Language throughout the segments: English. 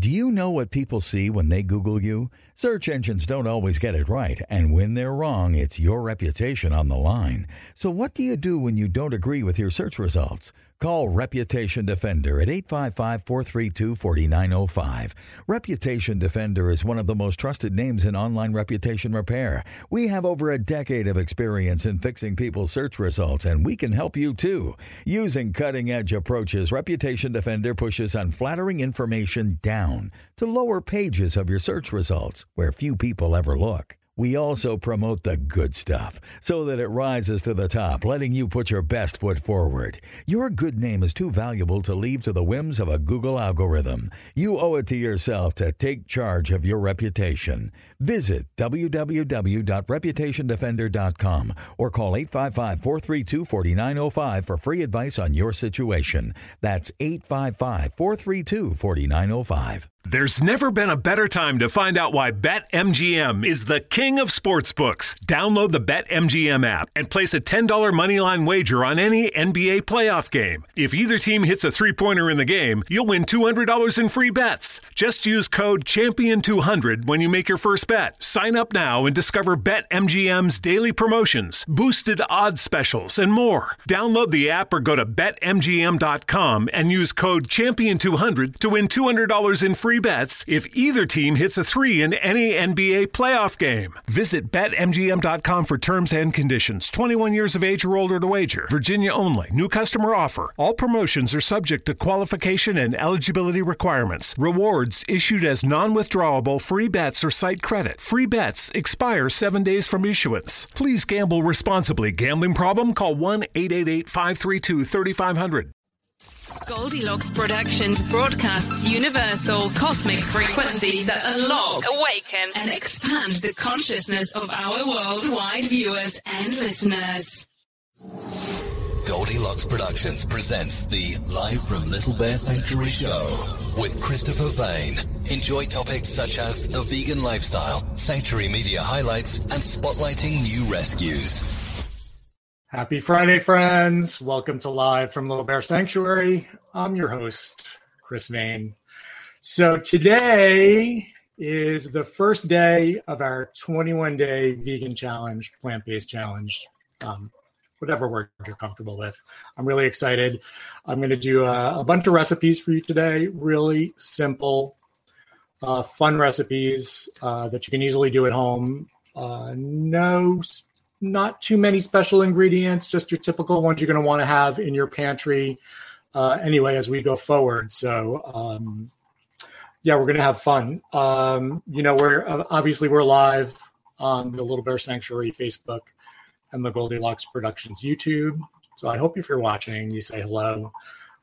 Do you know what people see when they Google you? Search engines don't always get it right, and when they're wrong, it's your reputation on the line. So, what do you do when you don't agree with your search results? Call Reputation Defender at 855 432 4905. Reputation Defender is one of the most trusted names in online reputation repair. We have over a decade of experience in fixing people's search results, and we can help you too. Using cutting edge approaches, Reputation Defender pushes unflattering information down to lower pages of your search results where few people ever look. We also promote the good stuff so that it rises to the top, letting you put your best foot forward. Your good name is too valuable to leave to the whims of a Google algorithm. You owe it to yourself to take charge of your reputation. Visit www.reputationdefender.com or call 855 432 4905 for free advice on your situation. That's 855 432 4905. There's never been a better time to find out why BetMGM is the king of sportsbooks. Download the BetMGM app and place a $10 moneyline wager on any NBA playoff game. If either team hits a three pointer in the game, you'll win $200 in free bets. Just use code Champion200 when you make your first bet. Sign up now and discover BetMGM's daily promotions, boosted odds specials, and more. Download the app or go to BetMGM.com and use code Champion200 to win $200 in free bets if either team hits a three in any NBA playoff game. Visit BetMGM.com for terms and conditions. 21 years of age or older to wager. Virginia only. New customer offer. All promotions are subject to qualification and eligibility requirements. Rewards issued as non withdrawable free bets or site credit. Free bets expire seven days from issuance. Please gamble responsibly. Gambling problem? Call 1 888 532 3500. Goldilocks Productions broadcasts universal cosmic frequencies that unlock, awaken, and expand the consciousness of our worldwide viewers and listeners. Goldilocks Productions presents the Live from Little Bear Sanctuary show with Christopher Vane. Enjoy topics such as the vegan lifestyle, sanctuary media highlights, and spotlighting new rescues. Happy Friday, friends. Welcome to Live from Little Bear Sanctuary. I'm your host, Chris Vane. So today is the first day of our 21 day vegan challenge, plant based challenge, um, whatever word you're comfortable with. I'm really excited. I'm going to do a, a, bunch of recipes for you today, really simple, uh, fun recipes uh, that you can easily do at home. Uh, no not too many special ingredients, just your typical ones you're going to want to have in your pantry uh, anyway as we go forward. So, um, yeah, we're going to have fun. Um, you know, we're uh, obviously we're live on the Little Bear Sanctuary Facebook and the Goldilocks Productions YouTube. So I hope if you're watching, you say hello,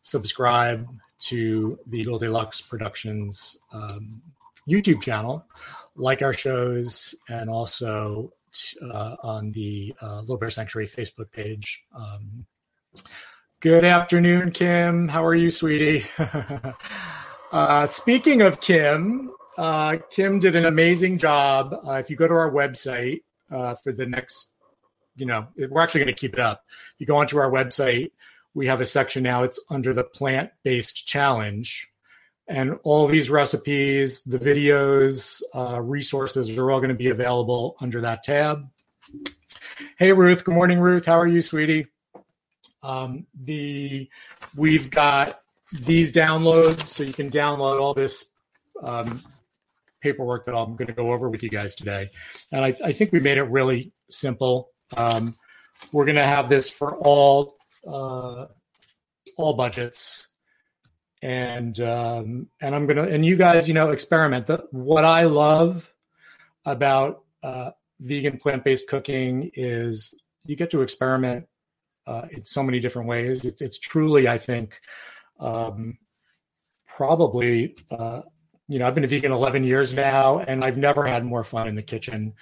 subscribe to the Goldilocks Productions um, YouTube channel, like our shows, and also uh, on the uh, Little Bear Sanctuary Facebook page. Um, good afternoon, Kim. How are you, sweetie? uh, speaking of Kim, uh, Kim did an amazing job. Uh, if you go to our website uh, for the next, you know, we're actually going to keep it up. You go onto our website, we have a section now. It's under the plant based challenge. And all these recipes, the videos, uh, resources are all going to be available under that tab. Hey, Ruth. Good morning, Ruth. How are you, sweetie? Um, the we've got these downloads, so you can download all this um, paperwork that I'm going to go over with you guys today. And I, I think we made it really simple. Um, we're going to have this for all uh, all budgets, and um, and I'm gonna and you guys, you know, experiment. The, what I love about uh, vegan plant based cooking is you get to experiment uh, in so many different ways. It's it's truly, I think, um, probably uh, you know I've been a vegan 11 years now, and I've never had more fun in the kitchen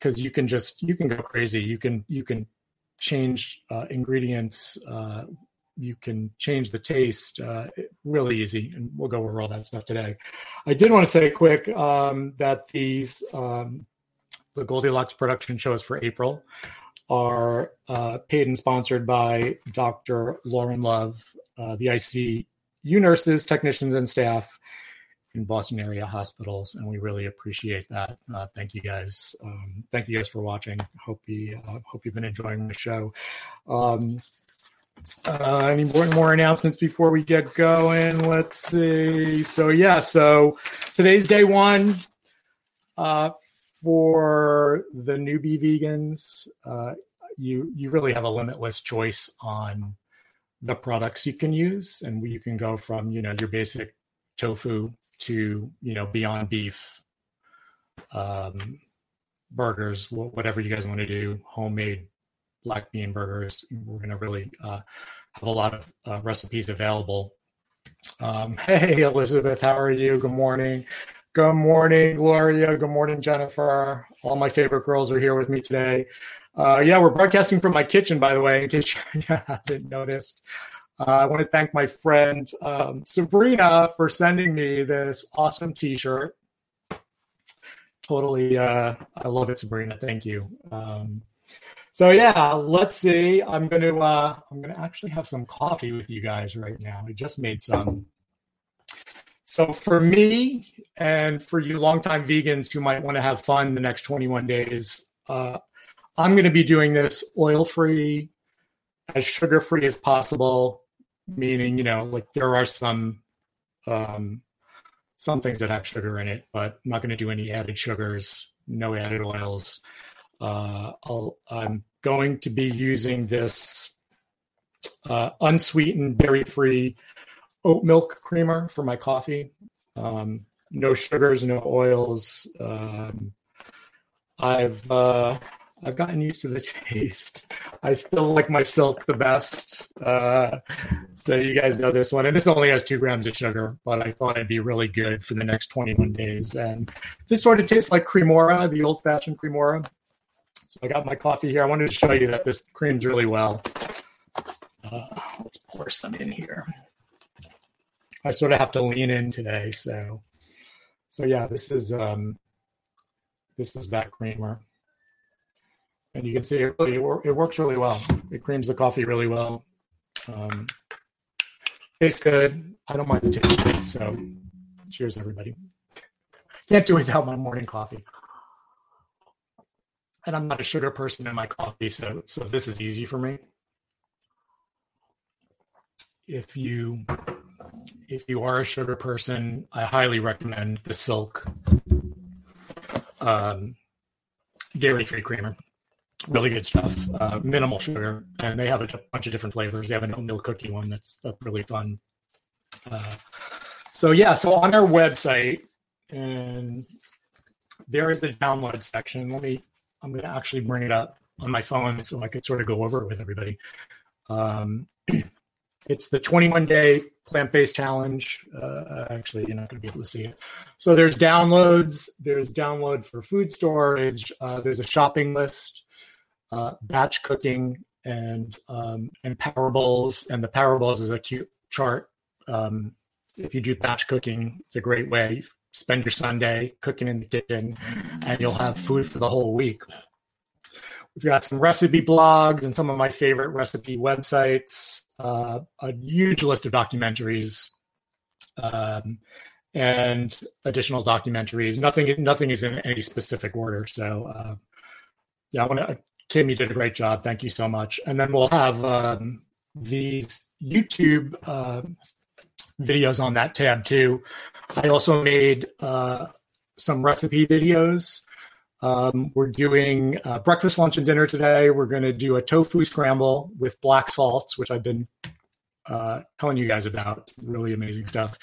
because you can just you can go crazy. You can you can change uh, ingredients. Uh, you can change the taste uh, really easy, and we'll go over all that stuff today. I did want to say quick um, that these um, the Goldilocks production shows for April are uh, paid and sponsored by Dr. Lauren Love, uh, the ICU nurses, technicians, and staff in Boston area hospitals, and we really appreciate that. Uh, thank you guys. Um, thank you guys for watching. Hope you uh, hope you've been enjoying the show. Um, uh, any more, more announcements before we get going? Let's see. So yeah, so today's day one. Uh, for the newbie vegans, uh, you you really have a limitless choice on the products you can use, and you can go from you know your basic tofu to you know beyond beef, um, burgers, whatever you guys want to do, homemade black bean burgers. We're going to really uh, have a lot of uh, recipes available. Um, hey, Elizabeth, how are you? Good morning. Good morning, Gloria. Good morning, Jennifer. All my favorite girls are here with me today. Uh, yeah, we're broadcasting from my kitchen, by the way, in case you haven't noticed. Uh, I want to thank my friend um, Sabrina for sending me this awesome T-shirt. Totally, uh, I love it, Sabrina. Thank you. Um, so yeah, let's see. I'm going to uh, I'm going to actually have some coffee with you guys right now. I just made some. So for me and for you longtime vegans who might want to have fun the next 21 days, uh, I'm going to be doing this oil free, as sugar free as possible. Meaning, you know, like there are some um, some things that have sugar in it, but I'm not going to do any added sugars, no added oils. Uh, i am going to be using this uh, unsweetened, dairy free oat milk creamer for my coffee. Um, no sugars, no oils. Um, I've uh, I've gotten used to the taste. I still like my silk the best. Uh, so you guys know this one, and this only has two grams of sugar, but I thought it'd be really good for the next 21 days. And this sort of tastes like Cremora, the old-fashioned Cremora. So I got my coffee here. I wanted to show you that this creams really well. Uh, let's pour some in here. I sort of have to lean in today. So, so yeah, this is um, this is that creamer, and you can see it really it works really well. It creams the coffee really well. Um, tastes good. I don't mind the taste. So, cheers, everybody. Can't do without my morning coffee. And I'm not a sugar person in my coffee, so so this is easy for me. If you if you are a sugar person, I highly recommend the Silk um, dairy free creamer. Really good stuff. Uh, minimal sugar, and they have a bunch of different flavors. They have an oatmeal cookie one that's really fun. Uh, so yeah, so on our website, and there is the download section. Let me. I'm going to actually bring it up on my phone so I could sort of go over it with everybody. Um, it's the 21 day plant based challenge. Uh, actually, you're not going to be able to see it. So there's downloads. There's download for food storage. Uh, there's a shopping list, uh, batch cooking, and um, and bowls. And the bowls is a cute chart. Um, if you do batch cooking, it's a great way. Spend your Sunday cooking in the kitchen, and you'll have food for the whole week. We've got some recipe blogs and some of my favorite recipe websites. uh, a huge list of documentaries um, and additional documentaries. Nothing, nothing is in any specific order. So, uh, yeah, I want to. Kim, you did a great job. Thank you so much. And then we'll have um, these YouTube uh, videos on that tab too. I also made uh, some recipe videos. Um, we're doing uh, breakfast, lunch, and dinner today. We're going to do a tofu scramble with black salts, which I've been uh, telling you guys about. Really amazing stuff.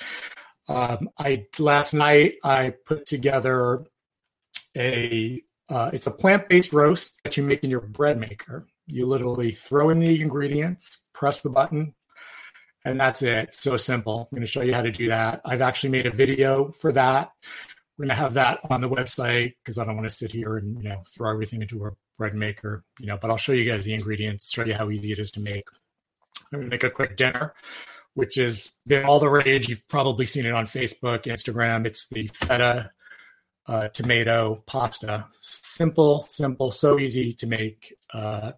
Um, I last night I put together a uh, it's a plant based roast that you make in your bread maker. You literally throw in the ingredients, press the button, and that's it. So simple. I'm going to show you how to do that. I've actually made a video for that. We're going to have that on the website because I don't want to sit here and you know throw everything into a bread maker, you know. But I'll show you guys the ingredients, show you how easy it is to make. I'm going to make a quick dinner which has been all the rage. You've probably seen it on Facebook, Instagram. It's the feta uh, tomato pasta. Simple, simple, so easy to make. Uh,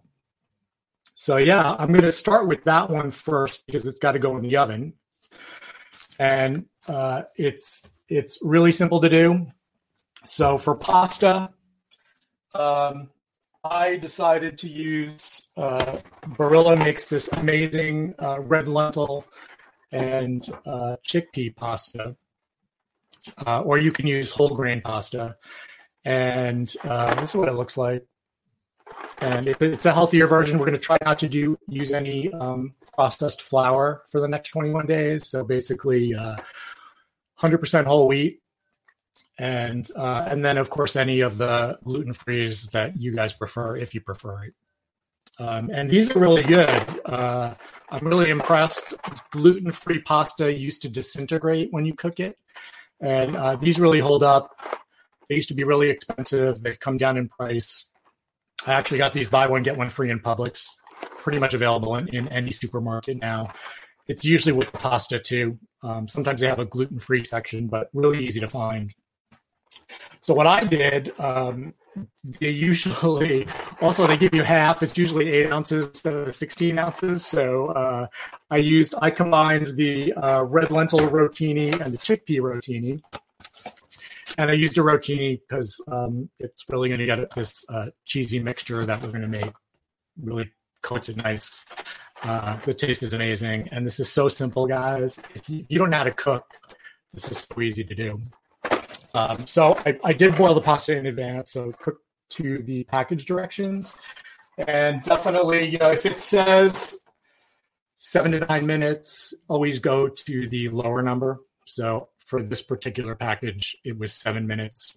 so yeah, I'm going to start with that one first because it's got to go in the oven, and uh, it's it's really simple to do. So for pasta, um, I decided to use uh, Barilla makes this amazing uh, red lentil and uh, chickpea pasta, uh, or you can use whole grain pasta. And uh, this is what it looks like. And if it's a healthier version, we're going to try not to do use any um, processed flour for the next 21 days. So basically, 100% uh, whole wheat, and uh, and then of course any of the gluten frees that you guys prefer, if you prefer it. Um, and these are really good. Uh, I'm really impressed. Gluten free pasta used to disintegrate when you cook it, and uh, these really hold up. They used to be really expensive. They've come down in price. I actually got these buy one get one free in Publix, pretty much available in, in any supermarket now. It's usually with pasta too. Um, sometimes they have a gluten free section, but really easy to find. So what I did um, they usually. Also they give you half. It's usually eight ounces instead of 16 ounces. So uh, i used i combined the uh, red lentil rotini and the chickpea rotini. And i used a rotini because um, it's really going to get this uh, cheesy mixture that we're going to make really coats it nice. Uh, the taste is amazing. And this is so simple guys. If you, if you don't know how to cook this is so easy to do um, so I, I, did boil the pasta in advance, so cook to the package directions. And definitely, you know, if it says seven to nine minutes, always go to the lower number. So for this particular package, it was seven minutes.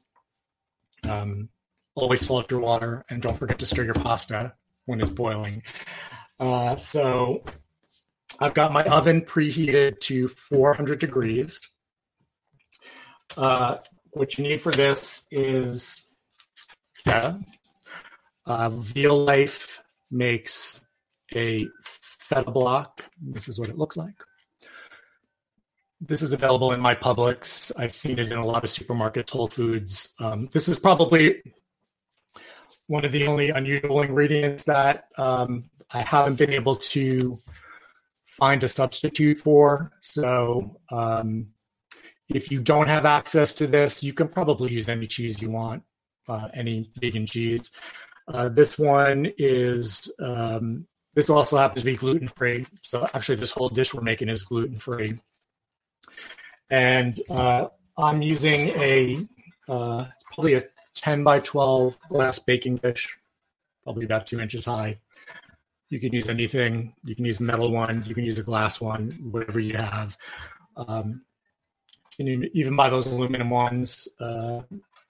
Um, always filter your water and don't forget to stir your pasta when it's boiling. Uh, so I've got my oven preheated to 400 degrees. Uh, what you need for this is feta. Uh, Violife makes a feta block. This is what it looks like. This is available in my Publix. I've seen it in a lot of supermarkets, Whole Foods. Um, this is probably one of the only unusual ingredients that um, I haven't been able to find a substitute for. So um, if you don't have access to this, you can probably use any cheese you want, uh, any vegan cheese. Uh, this one is, um, this also happens to be gluten free. So actually, this whole dish we're making is gluten free. And uh, I'm using a, uh, it's probably a 10 by 12 glass baking dish, probably about two inches high. You can use anything. You can use a metal one. You can use a glass one, whatever you have. Um, can even buy those aluminum ones uh,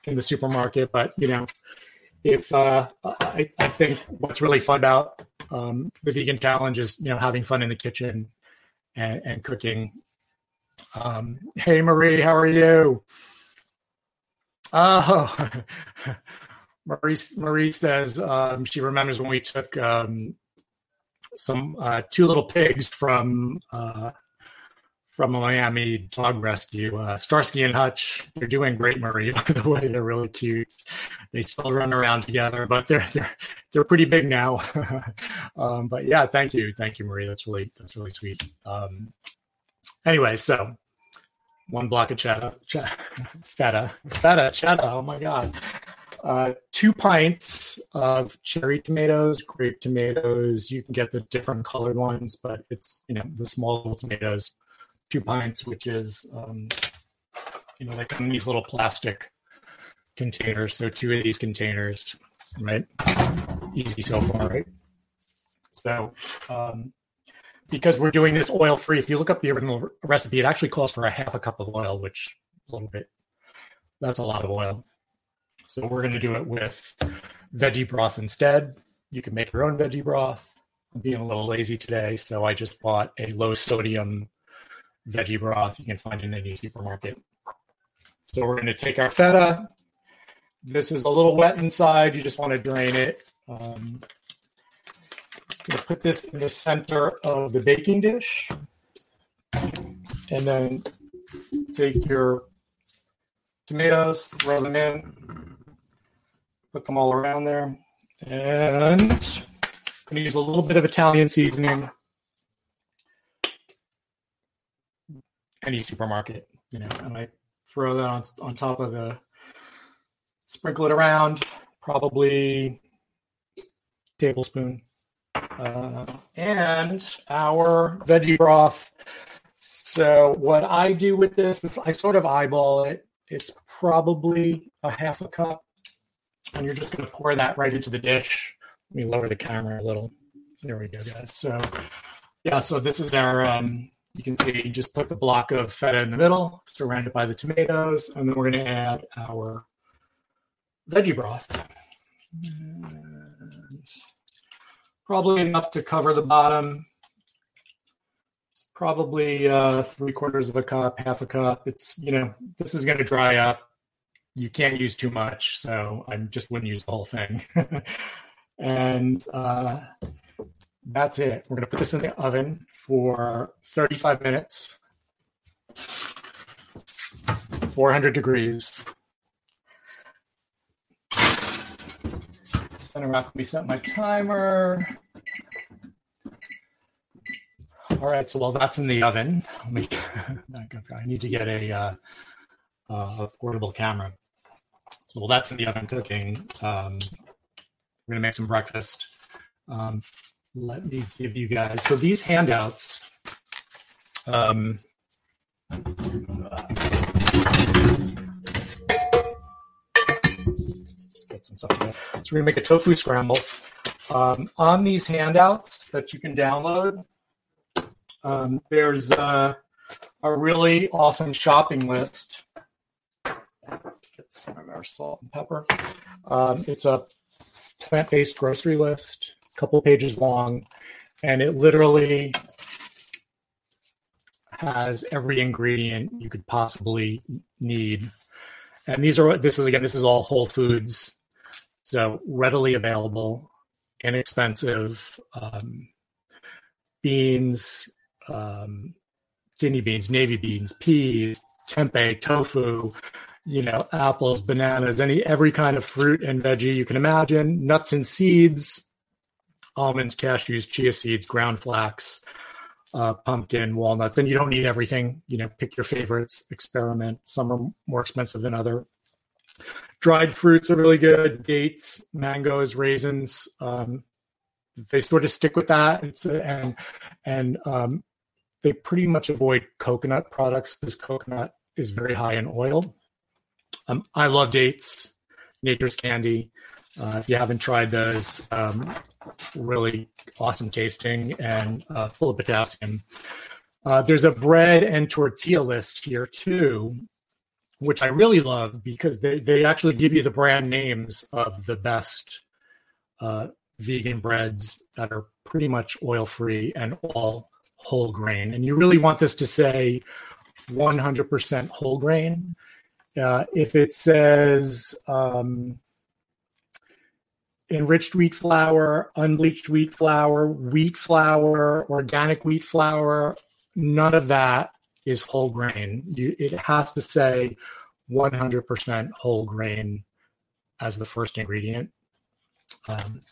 in the supermarket. But you know, if uh, I, I, think what's really fun about um, the vegan challenge is you know having fun in the kitchen and, and cooking. Um, hey Marie, how are you? Oh, Marie Marie says um, she remembers when we took um, some uh, two little pigs from from Miami Dog Rescue. Uh, Starsky and Hutch, they're doing great, Marie. By the way, they're really cute. They still run around together, but they're they're they're pretty big now. um, but yeah, thank you, thank you, Marie. That's really that's really sweet. Um, anyway, so one block of cheddar, ch- feta, feta, cheddar. Oh my god. Uh, two pints of cherry tomatoes, grape tomatoes. You can get the different colored ones, but it's you know the small tomatoes two pints, which is, um, you know, come in these little plastic containers. So two of these containers, right? Easy so far, right? So, um, because we're doing this oil free, if you look up the original recipe, it actually calls for a half a cup of oil, which a little bit, that's a lot of oil. So we're going to do it with veggie broth instead. You can make your own veggie broth. I'm being a little lazy today, so I just bought a low sodium veggie broth you can find in any supermarket. So we're going to take our feta. This is a little wet inside. You just want to drain it. Um, put this in the center of the baking dish. And then take your tomatoes, throw them in, put them all around there. And I'm going to use a little bit of Italian seasoning. Any supermarket, you know, and I throw that on on top of the sprinkle it around, probably tablespoon, uh, and our veggie broth. So what I do with this is I sort of eyeball it. It's probably a half a cup, and you're just going to pour that right into the dish. Let me lower the camera a little. There we go, guys. So yeah, so this is our um, you can see just put the block of feta in the middle, surrounded by the tomatoes, and then we're going to add our veggie broth. And probably enough to cover the bottom. It's probably uh, three quarters of a cup, half a cup. It's, you know, this is going to dry up. You can't use too much, so I just wouldn't use the whole thing. and uh, that's it. We're going to put this in the oven for 35 minutes, 400 degrees. Center let me set my timer. All right, so while that's in the oven, let me, I need to get a, uh, a portable camera. So while that's in the oven cooking, um, we're gonna make some breakfast. Um, let me give you guys so these handouts um, let's so we're to make a tofu scramble. Um, on these handouts that you can download um, there's a, a really awesome shopping list. Get some of our salt and pepper. Um, it's a plant-based grocery list couple pages long, and it literally has every ingredient you could possibly need. And these are this is again this is all Whole Foods, so readily available, inexpensive. Um, beans, um, kidney beans, navy beans, peas, tempeh, tofu, you know, apples, bananas, any every kind of fruit and veggie you can imagine, nuts and seeds, almonds, cashews, chia seeds, ground flax, uh, pumpkin, walnuts. And you don't need everything. You know, pick your favorites, experiment. Some are more expensive than other. Dried fruits are really good. Dates, mangoes, raisins. Um, they sort of stick with that. It's and and um, they pretty much avoid coconut products because coconut is very high in oil. Um, I love dates, nature's candy. Uh, if you haven't tried those, um, really awesome tasting and uh, full of potassium. Uh, there's a bread and tortilla list here too, which I really love because they, they actually give you the brand names of the best uh, vegan breads that are pretty much oil free and all whole grain. And you really want this to say 100% whole grain. Uh, if it says um, enriched wheat flour, unbleached wheat flour, wheat flour, organic wheat flour, none of that is whole grain. You, it has to say 100% whole grain as the first ingredient. Um,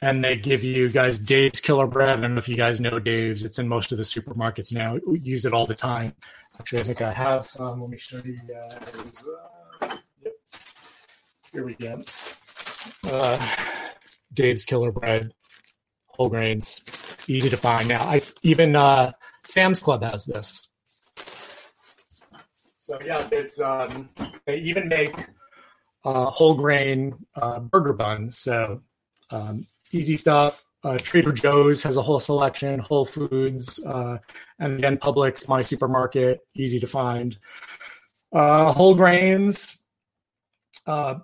and they give you guys Dave's Killer Bread. I don't know if you guys know Dave's. It's in most of the supermarkets now. We use it all the time. Actually, I think I have some. Let me show you guys. Uh, yep. Here we go. Uh, Dave's Killer Bread, whole grains, easy to find now. I even uh, Sam's Club has this. So yeah, um, they even make uh, whole grain uh, burger buns. So um, easy stuff. Uh, Trader Joe's has a whole selection. Whole Foods, uh, and again, Publix, my supermarket, easy to find. Uh, whole grains, uh,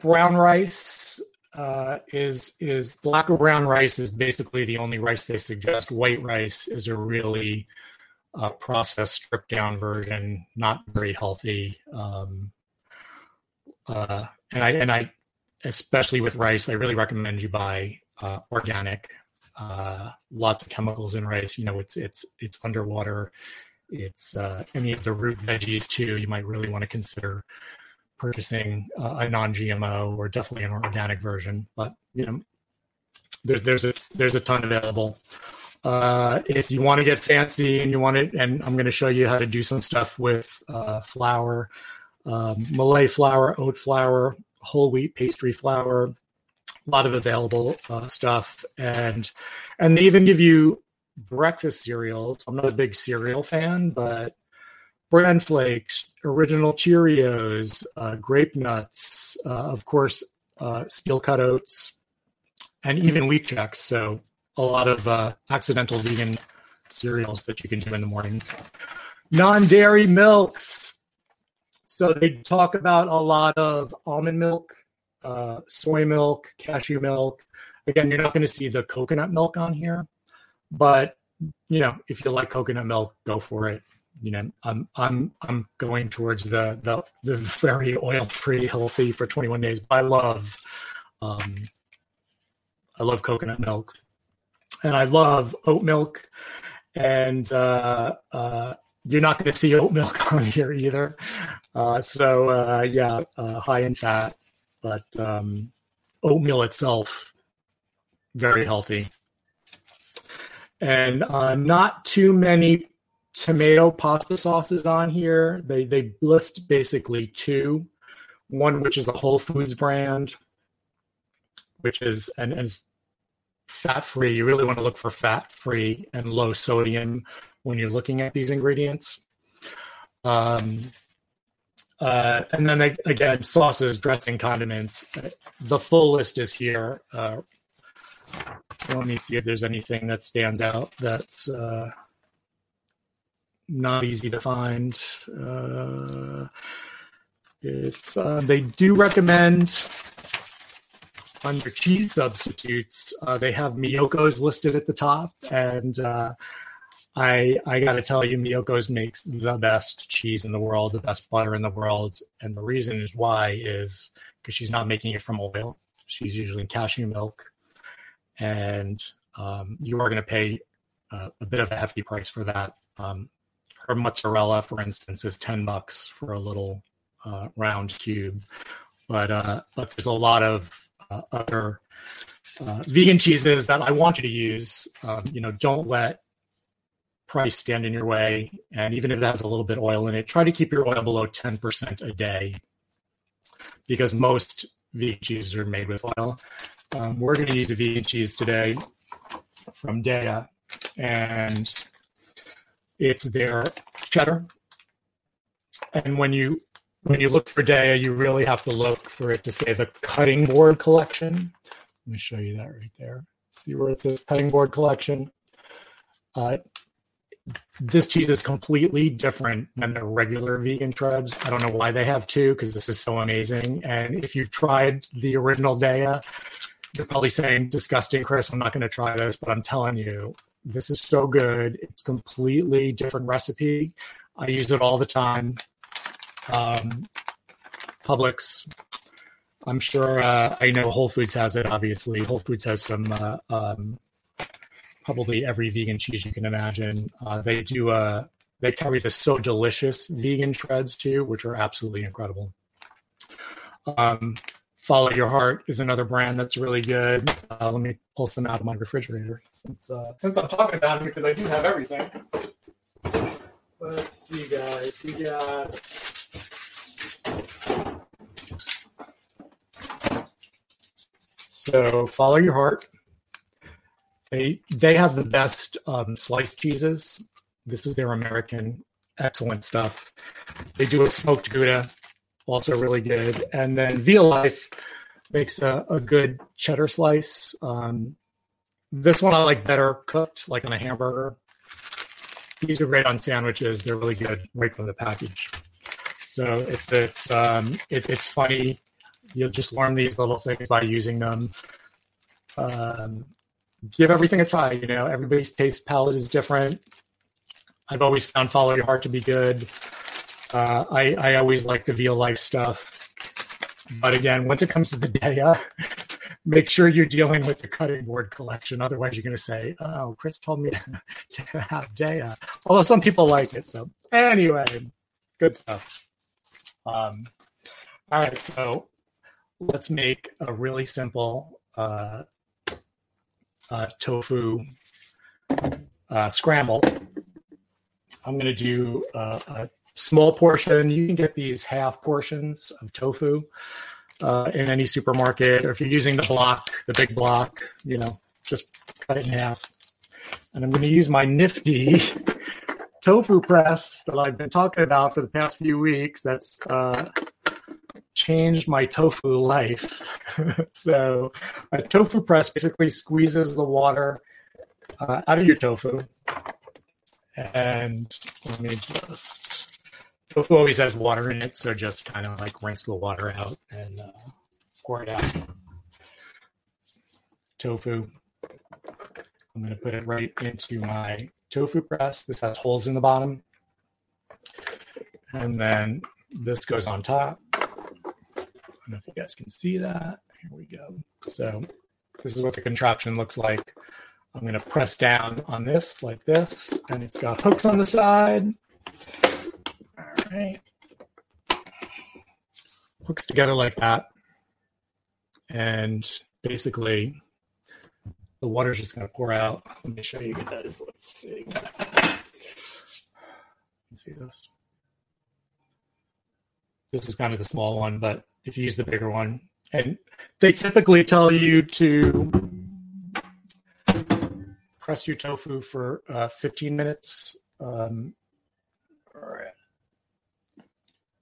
brown rice uh, is is black or brown rice is basically the only rice they suggest. White rice is a really uh, processed, stripped down version, not very healthy. Um, uh, and I and I especially with rice, I really recommend you buy uh, organic. Uh, lots of chemicals in rice. You know, it's it's it's underwater. It's uh, any of the root veggies too. You might really want to consider purchasing uh, a non-GMO or definitely an organic version. But you know, there's there's a there's a ton available. Uh, if you want to get fancy and you want it, and I'm going to show you how to do some stuff with uh, flour, um, Malay flour, oat flour, whole wheat pastry flour, a lot of available uh, stuff, and and they even give you breakfast cereals. I'm not a big cereal fan, but bran flakes, original Cheerios, uh, grape nuts, uh, of course, uh, steel cut oats, and even wheat Chex. So a lot of uh, accidental vegan cereals that you can do in the morning. Non dairy milks. So they talk about a lot of almond milk, uh, soy milk, cashew milk. Again, you're not going to see the coconut milk on here, but you know, if you like coconut milk, go for it. You know, I'm I'm I'm going towards the the, the very oil free, healthy for 21 days. But I love um, I love coconut milk, and I love oat milk, and uh, uh, you're not going to see oat milk on here either. Uh, so uh, yeah, uh, high in fat, but um, oatmeal itself very healthy, and uh, not too many tomato pasta sauces on here. They they list basically two, one which is a Whole Foods brand, which is and, and fat free. You really want to look for fat free and low sodium when you're looking at these ingredients. Um, uh, and then again, sauces, dressing, condiments. The full list is here. Uh, let me see if there's anything that stands out that's uh, not easy to find. Uh, it's uh, they do recommend under cheese substitutes. Uh, they have Miyoko's listed at the top, and I I got to tell you, Miyoko's makes the best cheese in the world, the best butter in the world, and the reason is why is because she's not making it from oil. She's usually cashew milk, and um, you are going to pay uh, a bit of a hefty price for that. Um, her mozzarella, for instance, is ten bucks for a little uh, round cube, but uh, but there's a lot of uh, other uh, vegan cheeses that I want you to use. Um, you know, don't let price stand in your way. And even if it has a little bit oil in it, try to keep your oil below 10% a day because most vegan cheeses are made with oil. Um, we're going to use a vegan cheese today from Daiya, and it's their cheddar. And when you when you look for Daiya, you really have to look for it to say the cutting board collection. Let me show you that right there. See where it says cutting board collection. Uh, this cheese is completely different than the regular vegan shrubs. I don't know why they have two because this is so amazing. And if you've tried the original Daiya, you're probably saying, disgusting, Chris, I'm not going to try this. But I'm telling you, this is so good. It's completely different recipe. I use it all the time. Um, Publix, I'm sure uh, I know Whole Foods has it, obviously. Whole Foods has some uh, um, probably every vegan cheese you can imagine. Uh, they do a they carry the so delicious vegan shreds too, which are absolutely incredible. Um, Follow Your Heart is another brand that's really good. Uh, let me pull some out of my refrigerator since uh, since I'm talking about it because I do have everything. Let's see, guys. We got. So follow your heart. They they have the best um, sliced cheeses. This is their American excellent stuff. They do a smoked Gouda, also really good. And then Violife makes a, a good cheddar slice. Um, this one I like better cooked, like on a hamburger. These are great on sandwiches. They're really good right from the package. So it's it's um, it, it's funny. You'll just learn these little things by using them. Um, give everything a try. You know, everybody's taste palette is different. I've always found Follow Your Heart to be good. Uh, I, I always like the Violife stuff. But again, once it comes to the Daiya, make sure you're dealing with the cutting board collection. Otherwise, you're going to say, "Oh, Chris told me to have Daiya." Although some people like it. So anyway, good stuff. Um, all right, so let's make a really simple uh, uh, tofu uh, scramble. I'm going to do uh, a small portion. You can get these half portions of tofu uh, in any supermarket, or if you're using the block, the big block, you know, just cut it in half. And I'm going to use my nifty tofu press that I've been talking about for the past few weeks. That's uh, changed my tofu life. so, a tofu press basically squeezes the water uh, out of your tofu. And let me just Tofu always has water in it, so just kind of like rinse the water out and uh, pour it out. Tofu. I'm going to put it right into my tofu press. This has holes in the bottom. And then this goes on top. I don't know if you guys can see that. Here we go. So this is what the contraption looks like. I'm going to press down on this like this, and it's got hooks on the side right. Hooks together like that. And basically, the water's just going to pour out. Let me show you guys. Let's see. You see this. This is kind of the small one, but if you use the bigger one, and they typically tell you to press your tofu for uh, 15 minutes. Um, all right.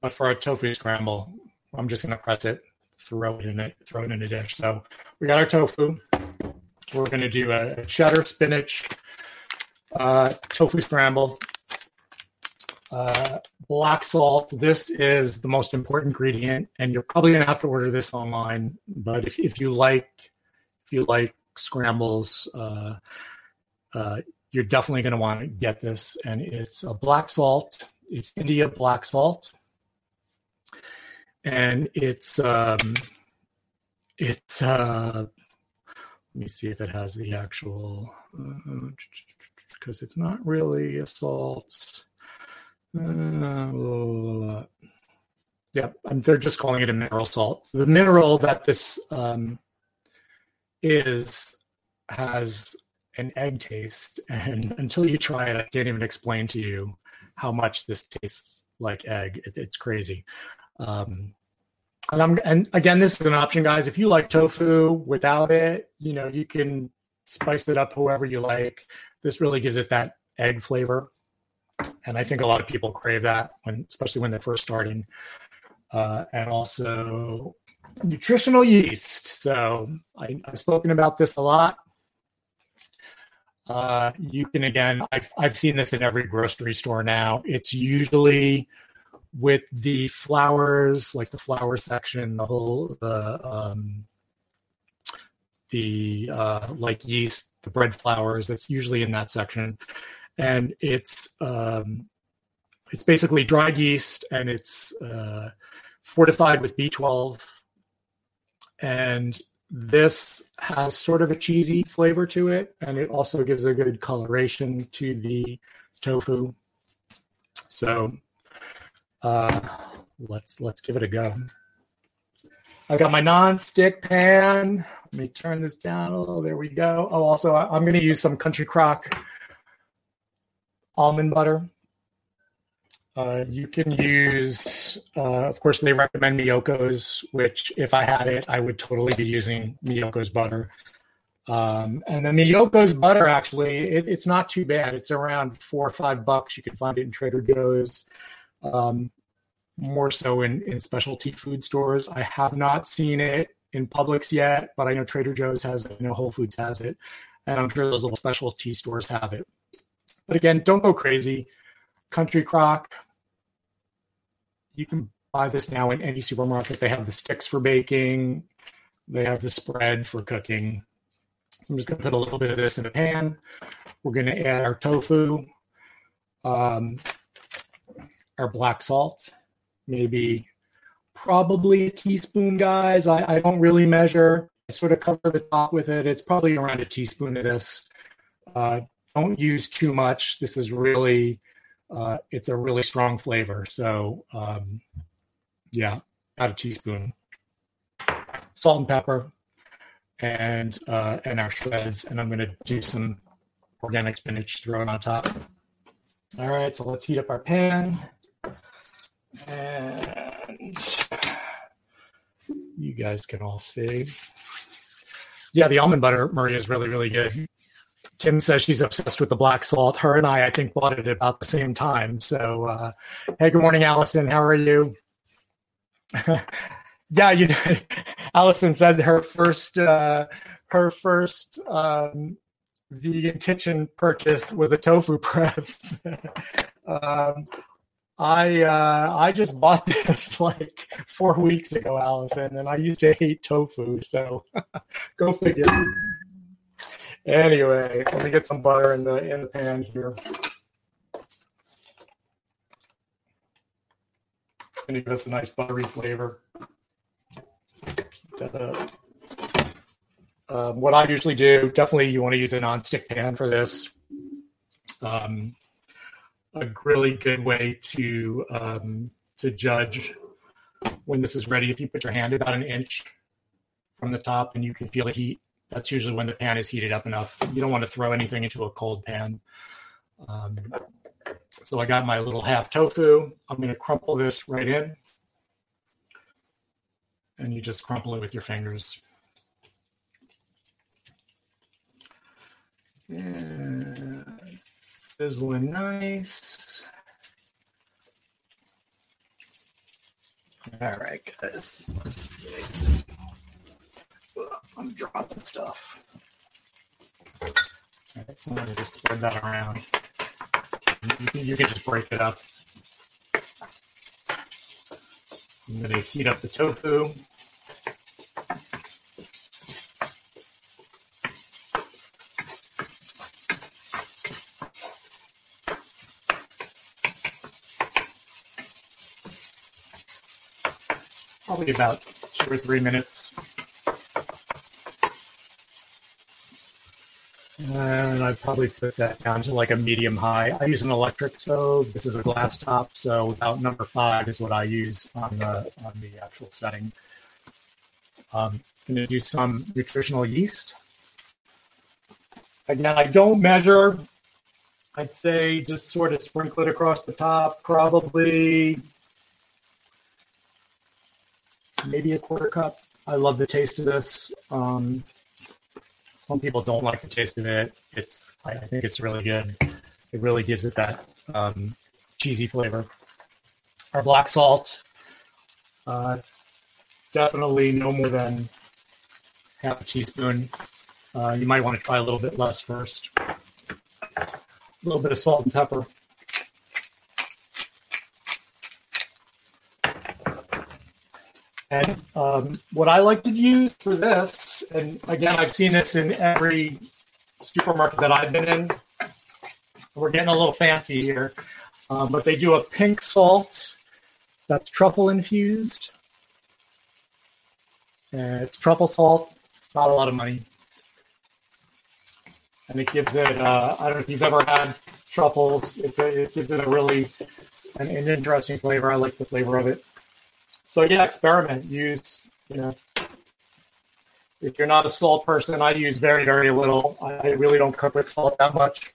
But for a tofu scramble, I'm just to press it, throw it in it, throw it in a dish. So we got our tofu. We're to do a cheddar spinach uh, tofu scramble. Uh, black salt. This is the most important ingredient, and you're probably to have to order this online. But if, if you like, if you like scrambles, uh, uh, you're definitely to want to get this. And it's a black salt. It's India black salt and it's um, it's uh, let me see if it has the actual because uh, it's not really a salt. Uh, yeah, they're just calling it a mineral salt. The mineral that this um, is has an egg taste, and until you try it, I can't even explain to you how much this tastes like egg. It, it's crazy. Um, and I'm and again, this is an option, guys. If you like tofu without it, you know you can spice it up however you like. This really gives it that egg flavor, and I think a lot of people crave that when, especially when they're first starting. Uh, and also nutritional yeast. So I, have spoken about this a lot. Uh, you can again, I've I've seen this in every grocery store now. It's usually with the flowers, like the flower section, the whole the um, the uh, like yeast, the bread flowers. That's usually in that section, and it's um, it's basically dried yeast, and it's uh, fortified with B12, and this has sort of a cheesy flavor to it, and it also gives a good coloration to the tofu So uh, let's let's give it a go. I got my non-stick pan. Let me turn this down a little. There we go. Oh, also I'm going to use some Country Crock almond butter. Uh, you can use, uh, of course, they recommend Miyoko's, which if I had it, I would totally be using Miyoko's butter. Um, and the Miyoko's butter, actually, it, it's not too bad. It's around four or five bucks. You can find it in Trader Joe's, um, more so in, in specialty food stores. I have not seen it in Publix yet, but I know Trader Joe's has it. I know Whole Foods has it. And I'm sure those little specialty stores have it. But again, don't go crazy. Country Crock, you can buy this now in any supermarket. They have the sticks for baking, they have the spread for cooking. So I'm just going to put a little bit of this in a pan. We're going to add our tofu, um, our black salt, maybe probably a teaspoon, guys. I, I don't really measure. I sort of cover the top with it. It's probably around a teaspoon of this. Uh, don't use too much. This is really uh, it's a really strong flavor. So, um, yeah, about a teaspoon, salt and pepper, and uh, and our shreds. And I'm going to do some organic spinach thrown on top. All right, so let's heat up our pan. And you guys can all see. Yeah, the almond butter, Maria, is really, really good. Kim says she's obsessed with the black salt. Her and I, I think, bought it about the same time. So, uh, hey, good morning, Allison. How are you? yeah, you. Know, Allison said her first, uh, her first um, vegan kitchen purchase was a tofu press. um, I uh, I just bought this like four weeks ago, Allison, and I used to hate tofu. So, go figure. Anyway, let me get some butter in the in the pan here. Gonna give us a nice buttery flavor. Um, what I usually do, definitely you want to use a non-stick pan for this. Um, a really good way to um, to judge when this is ready. If you put your hand about an inch from the top and you can feel the heat, that's usually when the pan is heated up enough. You don't want to throw anything into a cold pan. Um, so I got my little half tofu. I'm going to crumple this right in. And you just crumple it with your fingers. Sizzling nice. All right, guys. I'm dropping stuff. All right, so I'm just spread that around. You can, you can just break it up. I'm going to heat up the tofu. Probably about two or three minutes And I'd probably put that down to like a medium high. I use an electric stove. This is a glass top, so about number five is what I use on the on the actual setting. Um, to do some nutritional yeast. Again, I don't measure. I'd say just sort of sprinkle it across the top, probably maybe a quarter cup. I love the taste of this. Um, some people don't like the taste of it. It's I, think it's really good. It really gives it that um, cheesy flavor. Our black salt, uh, definitely no more than half a teaspoon. Uh, you might want to try a little bit less first. A little bit of salt and pepper. And um, what I like to use for this, and again, I've seen this in every supermarket that I've been in. We're getting a little fancy here, um, but they do a pink salt that's truffle infused. And it's truffle salt, not a lot of money. And it gives it, uh, I don't know if you've ever had truffles, it's a, it gives it a really an, an interesting flavor. I like the flavor of it. So yeah, experiment. Use you know if you're not a salt person, I use very, very little. I really don't cook with salt that much.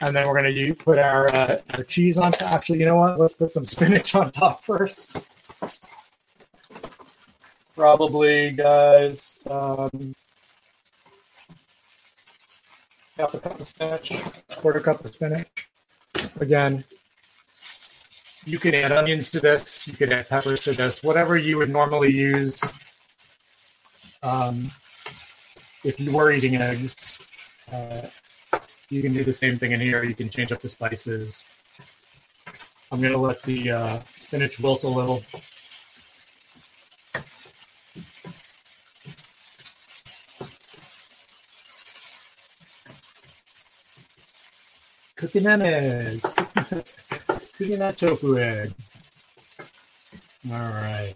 And then we're going to put our, uh, our cheese on top. Actually, you know what? Let's put some spinach on top first. Probably, guys, um, half a cup of spinach, quarter cup of spinach. Again, you can add onions to this. You can add peppers to this. Whatever you would normally use um, if you were eating eggs, uh, you can do the same thing in here. You can change up the spices. I'm going to let the uh, spinach wilt a little. Cooking eggs. Cooking that tofu egg. All right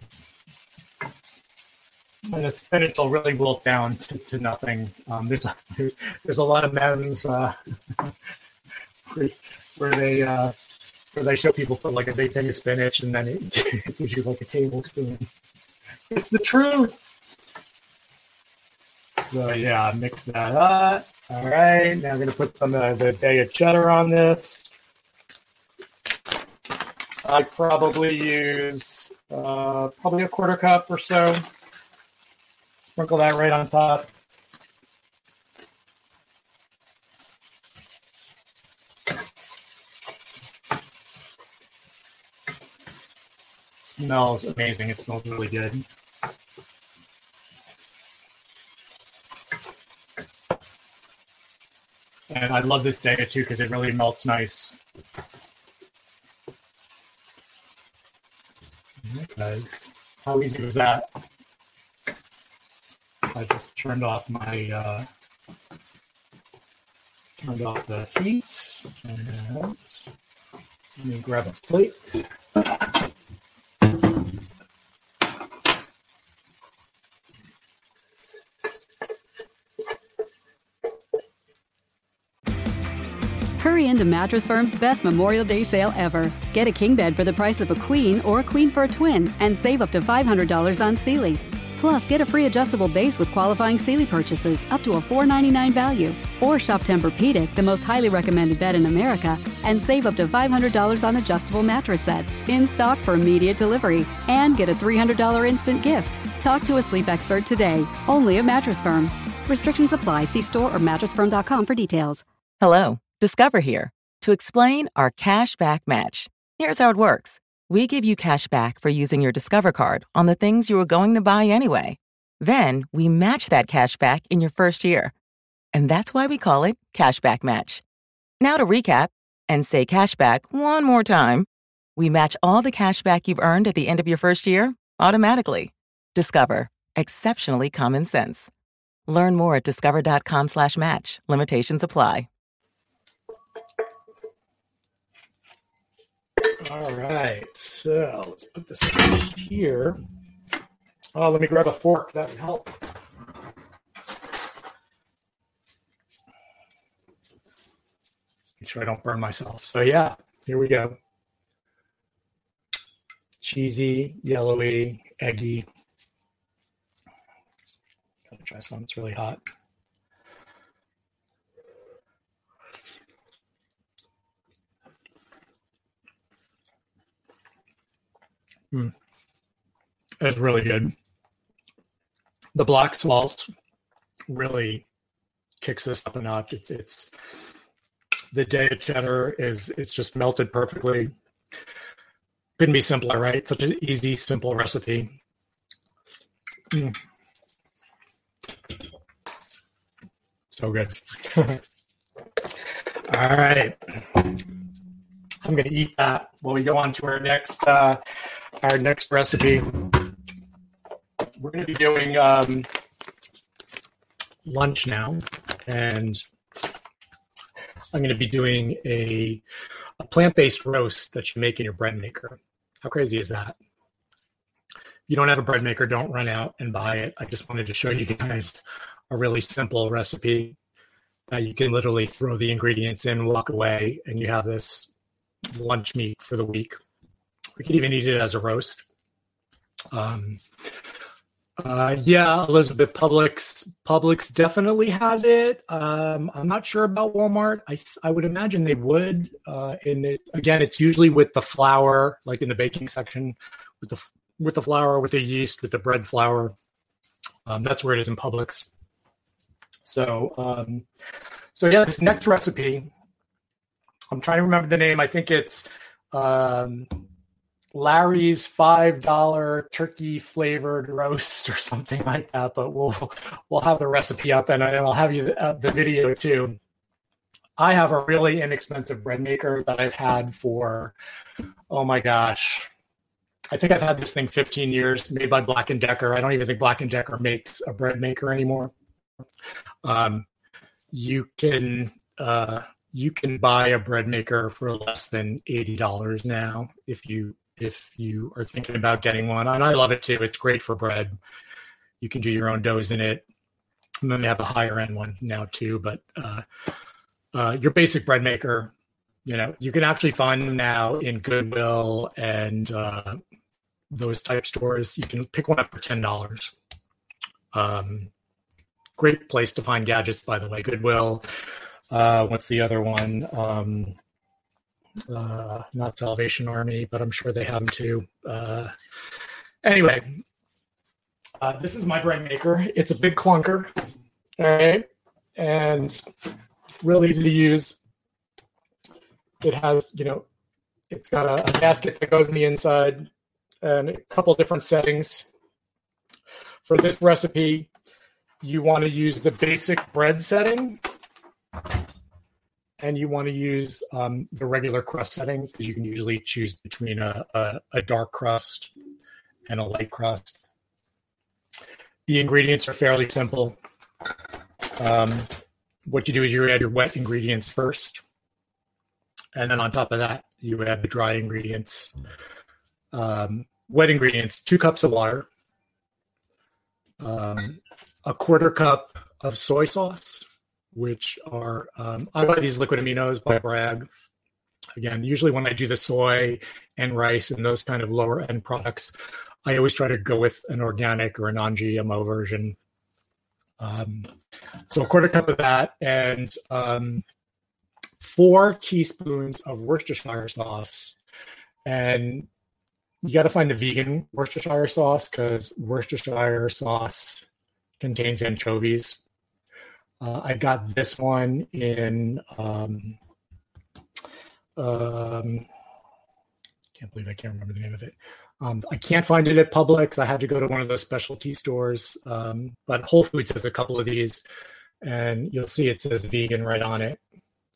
and the spinach will really wilt down to, to nothing. Um, there's, a, there's, there's a lot of memes uh, where they uh, where they show people put like a big thing of spinach and then it gives you like a tablespoon. It's the truth. So yeah, mix that up. All right, now I'm gonna put some of the Daiya cheddar on this. I probably use uh, probably a quarter cup or so. Sprinkle that right on top. Smells amazing. It smells really good. And I love this Daiya too because it really melts nice. Guys, how easy was that? I just turned off my uh, turned off the heat. And let me grab a plate. Hurry into Mattress Firm's best Memorial Day sale ever. Get a king bed for the price of a queen or a queen for a twin and save up to $500 on Sealy. Plus, get a free adjustable base with qualifying Sealy purchases up to a $4.99 value. Or shop Tempur-Pedic, the most highly recommended bed in America, and save up to $500 on adjustable mattress sets in stock for immediate delivery. And get a $300 instant gift. Talk to a sleep expert today, only at Mattress Firm. Restrictions apply. See store or mattressfirm.com for details. Hello, Discover here to explain our cash back match. Here's how it works. We give you cash back for using your Discover card on the things you were going to buy anyway. Then we match that cash back in your first year. And that's why we call it Cashback Match. Now to recap and say cashback one more time. We match all the cash back you've earned at the end of your first year automatically. Discover. Exceptionally common sense. Learn more at discover.com slash match. Limitations apply. All right, so let's put this here. Oh, let me grab a fork. That would help. Make sure I don't burn myself. So yeah, here we go. Cheesy, yellowy, eggy. Gotta try some. It's really hot. Mm. It's really good. The black salt really kicks this up a notch. It's, it's the Daiya cheddar is it's just melted perfectly. Couldn't be simpler, right? Such an easy, simple recipe. Mm. So good. All right. I'm going to eat that while we go on to our next uh, our next recipe. We're going to be doing um, lunch now, and I'm going to be doing a, a plant based roast that you make in your bread maker. How crazy is that? If you don't have a bread maker, don't run out and buy it. I just wanted to show you guys a really simple recipe that you can literally throw the ingredients in, walk away, and you have this lunch meat for the week. We could even eat it as a roast. Um, uh, yeah, Elizabeth Publix Publix definitely has it. Um, I'm not sure about Walmart. I I would imagine they would. Uh, and it, again, it's usually with the flour, like in the baking section, with the with the flour, with the yeast, with the bread flour. Um, that's where it is in Publix. So, um, so yeah, this next recipe, I'm trying to remember the name. I think it's um, Larry's five dollar turkey flavored roast or something like that. But we'll we'll have the recipe up, and, I'll have you the, uh, the video too. I have a really inexpensive bread maker that I've had for oh my gosh, I think I've had this thing 15 years, made by Black and Decker. I don't even think Black and Decker makes a bread maker anymore. Um, you can uh, you can buy a bread maker for less than eighty dollars now if you if you are thinking about getting one. And I love it too. It's great for bread. You can do your own doughs in it. And then they have a higher end one now too. But uh, uh, your basic bread maker, you know, you can actually find them now in Goodwill and uh, those type stores. You can pick one up for ten dollars. Um, great place to find gadgets, by the way. Goodwill. Uh, what's the other one? Um, uh, not Salvation Army, but I'm sure they have them too. Uh, anyway, uh, this is my bread maker. It's a big clunker, all right, and real easy to use. It has, you know, it's got a, a gasket that goes in the inside and a couple different settings. For this recipe, you want to use the basic bread setting and you want to use um, the regular crust setting because you can usually choose between a, a, a, dark crust and a light crust. The ingredients are fairly simple. Um, what you do is you add your wet ingredients first, and then on top of that, you add the dry ingredients. Um, wet ingredients: two cups of water, um, a quarter cup of soy sauce, which are um, I buy these liquid aminos by Bragg. Again, usually when I do the soy and rice and those kind of lower end products, I always try to go with an organic or a non GMO version. Um, so a quarter cup of that and um, four teaspoons of Worcestershire sauce. And you got to find the vegan Worcestershire sauce because Worcestershire sauce contains anchovies. Uh, I got this one in. Um, um, can't believe I can't remember the name of it. Um, I can't find it at Publix. I had to go to one of those specialty stores. Um, but Whole Foods has a couple of these, and you'll see it says vegan right on it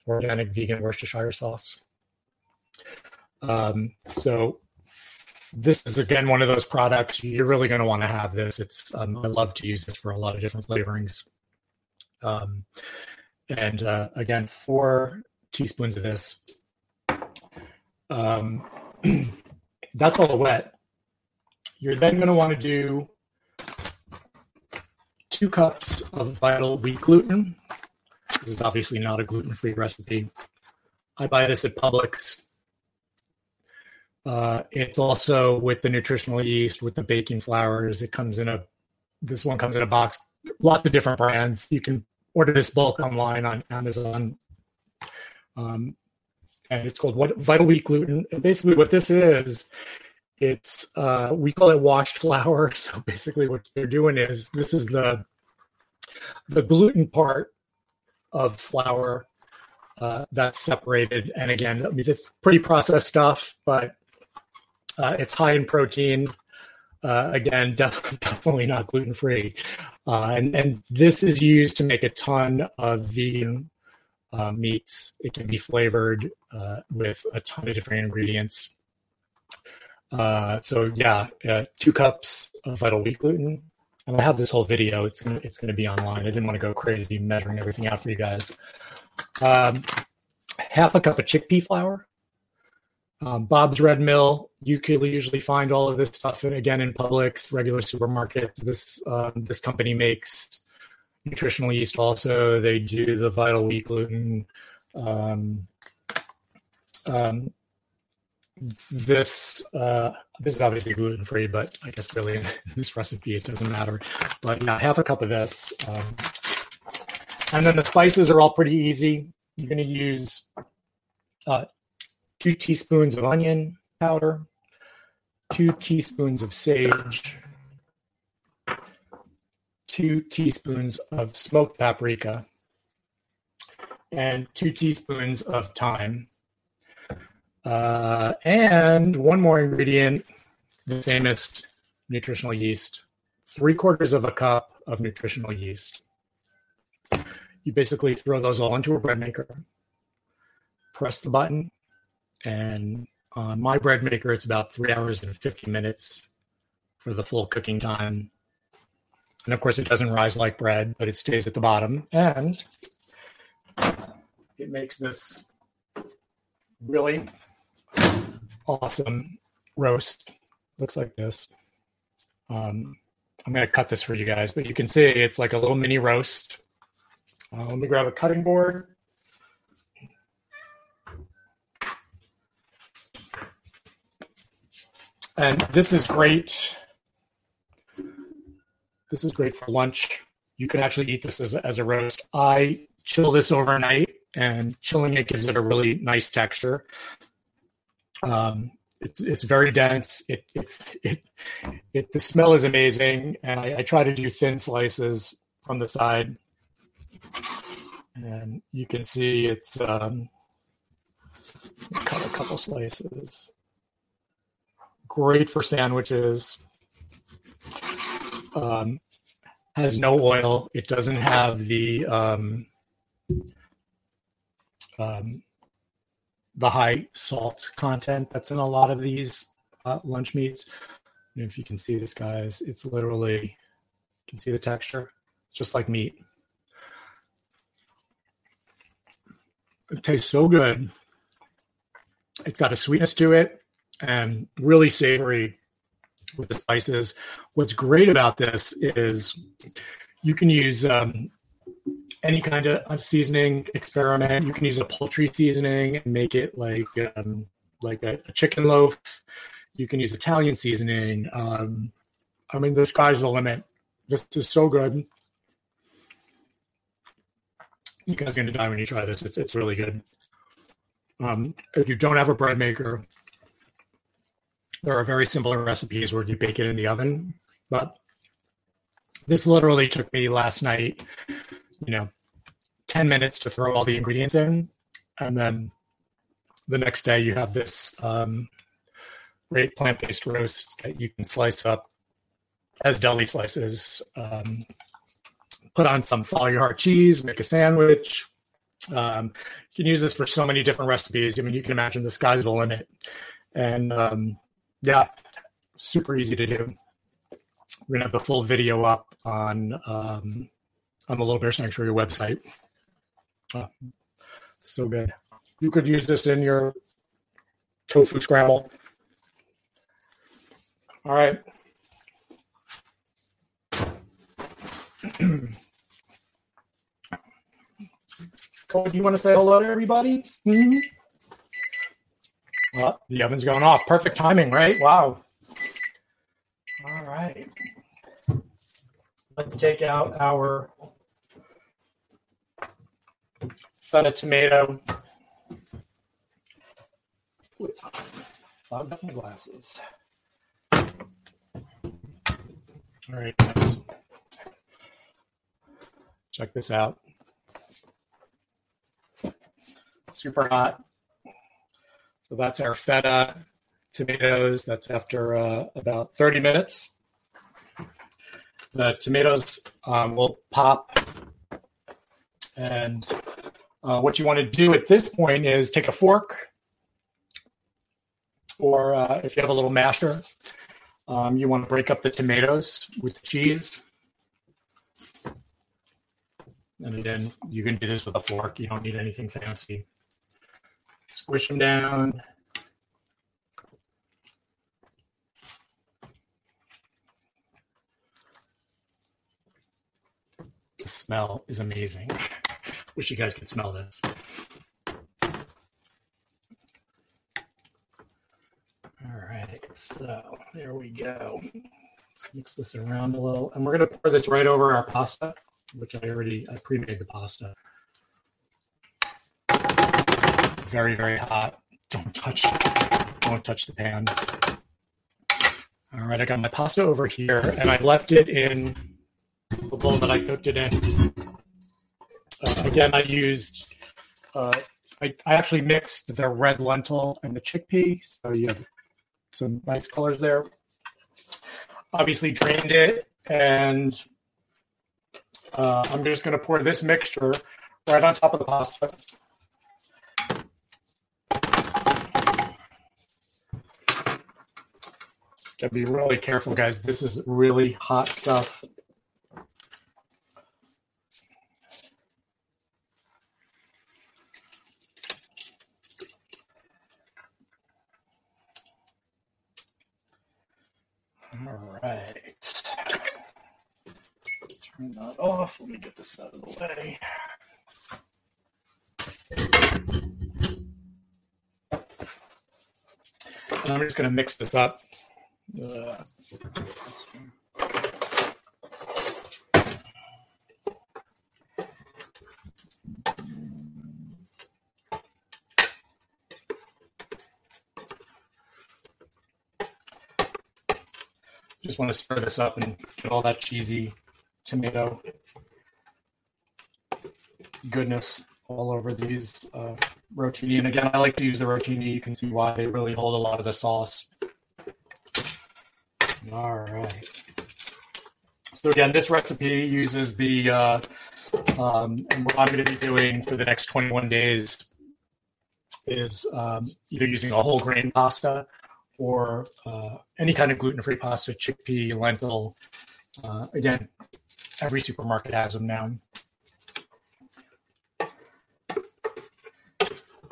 organic vegan Worcestershire sauce. Um, so this is again one of those products you're really going to want to have this. It's um, I love to use this for a lot of different flavorings. Um, and uh, again, four teaspoons of this. Um, that's all wet. You're then going to want to do two cups of vital wheat gluten. This is obviously not a gluten free recipe. I buy this at Publix. Uh, it's also with the nutritional yeast, with the baking flours. It comes in a, this one comes in a box, lots of different brands. You can order this bulk online on Amazon. Um, and it's called what Vital Wheat Gluten. And basically, what this is, it's uh, we call it washed flour. So basically, what they're doing is this is the the gluten part of flour uh, that's separated. And again, I mean, it's pretty processed stuff, but uh, it's high in protein. Uh, again, def- definitely not gluten free. Uh, and, and this is used to make a ton of vegan uh, meats. It can be flavored uh, with a ton of different ingredients. Uh, so yeah, uh, two cups of vital wheat gluten. And I have this whole video. It's gonna it's gonna be online. I didn't want to go crazy measuring everything out for you guys. Um, half a cup of chickpea flour, um, Bob's Red Mill, you could usually find all of this stuff again in Publix, regular supermarkets. This um, this company makes nutritional yeast. Also, they do the Vital Wheat gluten. Um, um, this uh, this is obviously gluten free, but I guess really in this recipe it doesn't matter. But yeah, half a cup of this, um, and then the spices are all pretty easy. You're going to use uh, two teaspoons of onion powder, two teaspoons of sage, two teaspoons of smoked paprika, and two teaspoons of thyme. Uh, and one more ingredient, the famous nutritional yeast, three quarters of a cup of nutritional yeast. You basically throw those all into a bread maker, press the button, and on my bread maker, it's about three hours and 50 minutes for the full cooking time. And of course, it doesn't rise like bread, but it stays at the bottom. And it makes this really awesome roast. Looks like this. Um, I'm going to cut this for you guys, but you can see it's like a little mini roast. Uh, let me grab a cutting board. And this is great. This is great for lunch. You can actually eat this as a, as a roast. I chill this overnight, and chilling it gives it a really nice texture. Um, it's it's very dense. It it, it, it the smell is amazing, and I, I, try to do thin slices from the side, and you can see it's um, cut a couple slices. Great for sandwiches. Um, has no oil. It doesn't have the um, um, the high salt content that's in a lot of these uh, lunch meats. If you can see this, guys, it's literally, you can see the texture, it's just like meat. It tastes so good. It's got a sweetness to it and really savory with the spices. What's great about this is you can use um, any kind of seasoning experiment. You can use a poultry seasoning and make it like um, like a, a, chicken loaf. You can use Italian seasoning. Um, I mean, the sky's the limit. This is so good. You guys are going to die when you try this. It's, it's really good. Um, if you don't have a bread maker, there are very similar recipes where you bake it in the oven. But this literally took me last night you know, 10 minutes to throw all the ingredients in. And then the next day you have this um, great plant based roast that you can slice up as deli slices. Um, put on some follow your heart cheese, make a sandwich. Um, you can use this for so many different recipes. I mean, you can imagine the sky's the limit. And um, yeah, super easy to do. We're to have the full video up on um, on the Little Bear Sanctuary website. Oh, so good. You could use this in your tofu scramble. All right. Cole, do you want to say hello to everybody? Mm-hmm. Well, the oven's going off. Perfect timing, right? Wow. All right. Let's take out our feta tomato. Ooh, it's hot. Up my glasses. All right. Check this out. Super hot. So that's our feta tomatoes. That's after uh, about 30 minutes. The tomatoes um, will pop and uh, what you want to do at this point is take a fork, or uh, if you have a little masher, um, you want to break up the tomatoes with the cheese. And again, you can do this with a fork. You don't need anything fancy. Squish them down. The smell is amazing. Wish you guys could smell this. All right, so there we go. Let's mix this around a little, and we're going to pour this right over our pasta, which I already I pre-made the pasta. Very very hot. Don't touch. Don't touch the pan. All right, I got my pasta over here, and I left it in the bowl that I cooked it in. Uh, again, I used. Uh, I, I actually mixed the red lentil and the chickpea, so you have some nice colors there. Obviously, drained it, and uh, I'm just going to pour this mixture right on top of the pasta. Gotta be really careful, guys. This is really hot stuff. All right. Turn that off. Let me get this out of the way. And I'm just going to mix this up. Uh, just want to stir this up and get all that cheesy tomato goodness all over these uh, rotini. And again, I like to use the rotini. You can see why they really hold a lot of the sauce. All right. So again, this recipe uses the, uh, um, and what I'm going to be doing for the next 21 days is um, either using a whole grain pasta or uh, any kind of gluten-free pasta, chickpea, lentil. Uh, again, every supermarket has them now.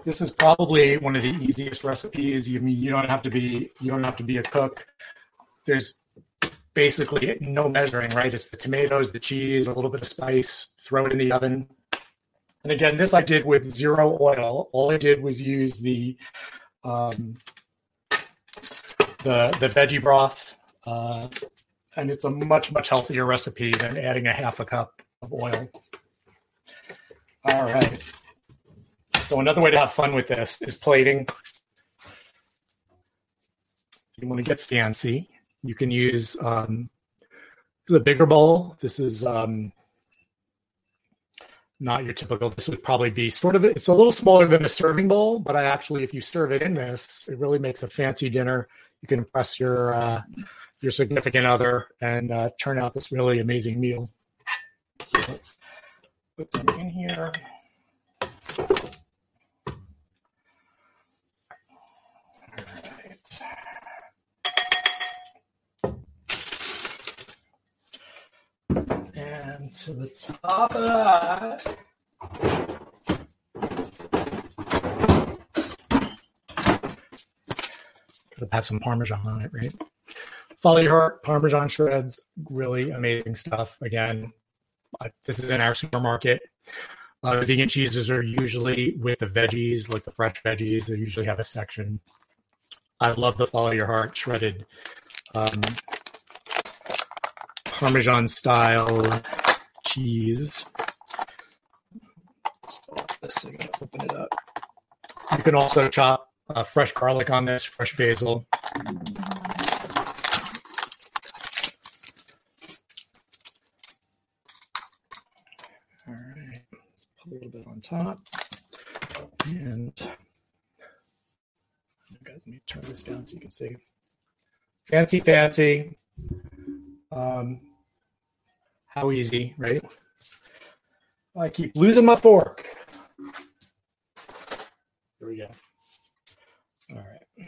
This is probably one of the easiest recipes. You mean you don't have to be you don't have to be a cook. There's basically no measuring, right? It's the tomatoes, the cheese, a little bit of spice, throw it in the oven. And again, this I did with zero oil. All I did was use the um, the the veggie broth, uh, and it's a much much healthier recipe than adding a half a cup of oil. All right. So another way to have fun with this is plating. You want to get fancy, you can use um, the bigger bowl. This is um, not your typical. This would probably be sort of. It's a little smaller than a serving bowl, but I actually, if you serve it in this, it really makes a fancy dinner. You can impress your uh, your significant other and uh, turn out this really amazing meal. So let's put some in here. And to the top of that, could have had some Parmesan on it, right? Follow your heart, Parmesan shreds, really amazing stuff. Again, uh, this is in our supermarket. Uh, vegan cheeses are usually with the veggies, like the fresh veggies. They usually have a section. I love the Follow Your Heart shredded um, Parmesan style cheese. This again, open it up. You can also chop uh, fresh garlic on this, fresh basil. All right, Let's put a little bit on top, and guys, let me turn this down so you can see. Fancy, fancy. Um, how easy, right? I keep losing my fork. There we go. All right.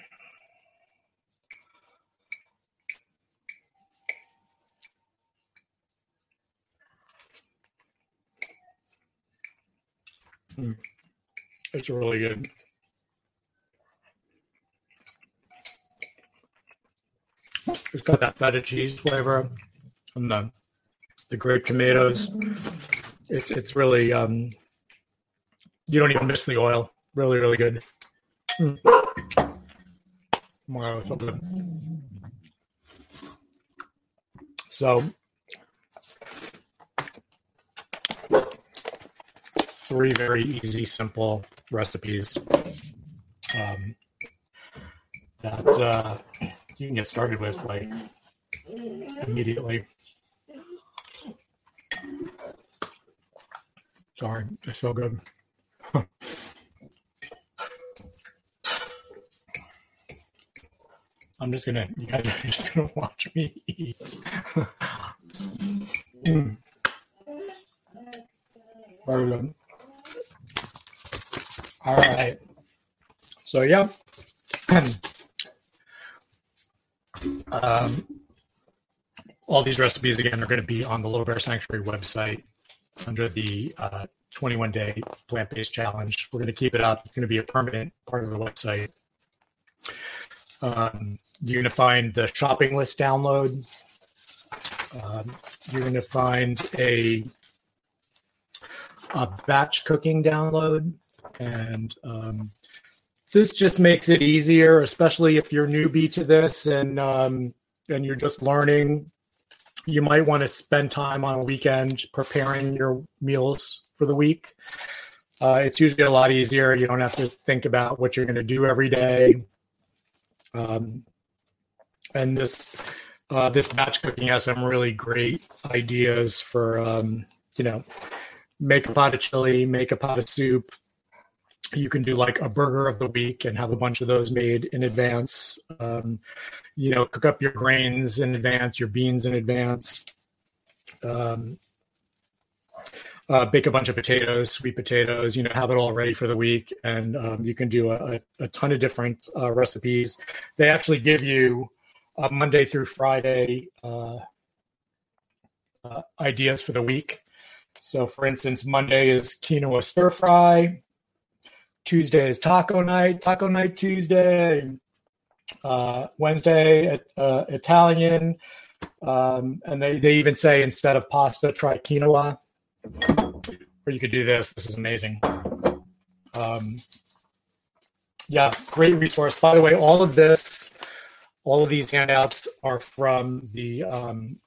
Mm. It's really good. It's got that feta cheese flavor and the the grape tomatoes. It's it's really um, you don't even miss the oil. Really, really good. Mm. Wow, so good. So, three very easy, simple recipes um, that uh, you can get started with like immediately. Sorry, they're so good. I'm just gonna, you guys are just gonna watch me eat. Very good. All right. So, yeah. um, all these recipes, again, are going to be on the Little Bear Sanctuary website under the uh, 21 day plant based challenge. We're going to keep it up. It's going to be a permanent part of the website. Um, you're going to find the shopping list download. Um, you're going to find a, a batch cooking download. And um, this just makes it easier, especially if you're newbie to this and um, and you're just learning. You might want to spend time on a weekend preparing your meals for the week. Uh, it's usually a lot easier. You don't have to think about what you're going to do every day. Um, and this uh, this batch cooking has some really great ideas for um, you know make a pot of chili, make a pot of soup. You can do like a burger of the week and have a bunch of those made in advance. Um, you know, cook up your grains in advance, your beans in advance. Um, uh, bake a bunch of potatoes, sweet potatoes, you know, have it all ready for the week. And um, you can do a, a, ton of different uh, recipes. They actually give you Monday through Friday uh, uh, ideas for the week. So, for instance, Monday is quinoa stir fry. Tuesday is taco night, taco night Tuesday. Uh, Wednesday, uh, Italian. Um, and they, they even say instead of pasta, try quinoa. Or you could do this. This is amazing. Um, yeah, great resource. By the way, all of this all of these handouts are from the um,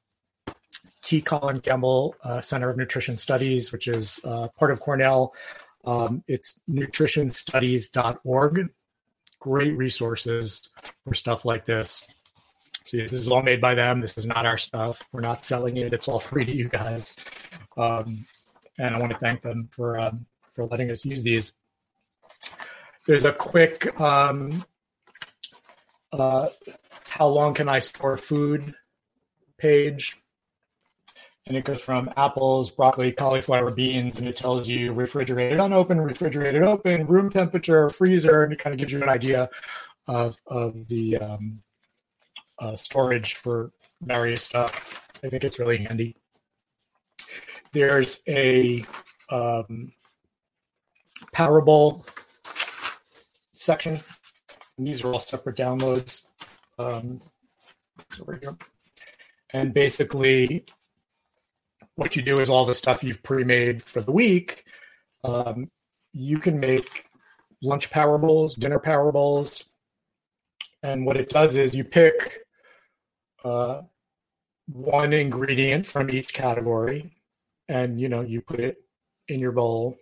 T. Colin Campbell uh, Center of Nutrition Studies, which is uh, part of Cornell. Um, it's nutritionstudies.org. Great resources for stuff like this. So this is all made by them. This is not our stuff. We're not selling it. It's all free to you guys. Um, and I want to thank them for um, for letting us use these. There's a quick um, uh, how long can I store food page. And it goes from apples, broccoli, cauliflower, beans, and it tells you refrigerated, unopened, refrigerated, open, room temperature, freezer, and it kind of gives you an idea of, of the um, uh, storage for various stuff. I think it's really handy. There's a um, Power section. And these are all separate downloads. Um, over here. And basically, what you do is all the stuff you've pre-made for the week. Um, you can make lunch power bowls, dinner power bowls, and what it does is you pick uh, one ingredient from each category, and you know you put it in your bowl.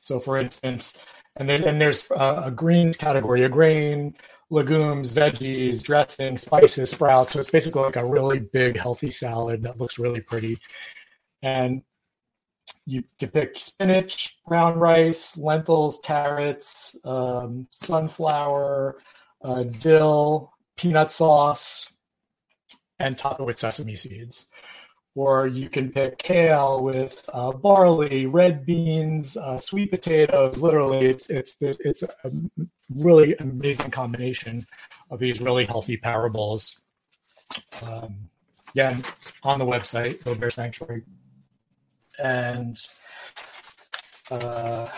So, for instance, and then and there's a, a greens category, a grain, legumes, veggies, dressing, spices, sprouts. So it's basically like a really big, healthy salad that looks really pretty. And you can pick spinach, brown rice, lentils, carrots, um, sunflower, uh, dill, peanut sauce, and top it with sesame seeds. Or you can pick kale with uh, barley, red beans, uh, sweet potatoes. Literally, it's it's it's a really amazing combination of these really healthy power bowls. Um, yeah, on the website, Little Bear Sanctuary. And uh.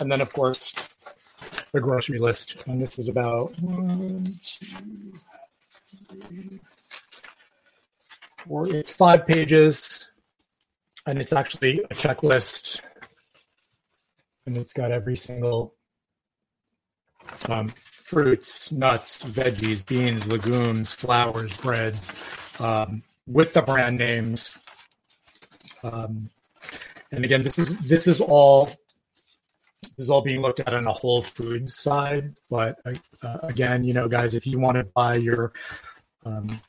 And then, of course, the grocery list. And this is about one, two, It's five pages. And it's actually a checklist and it's got every single um, fruits, nuts, veggies, beans, legumes, flours, breads, um, with the brand names. Um, and again, this is this is all this is all being looked at on a Whole Foods side. But uh, again, you know, guys, if you want to buy your um,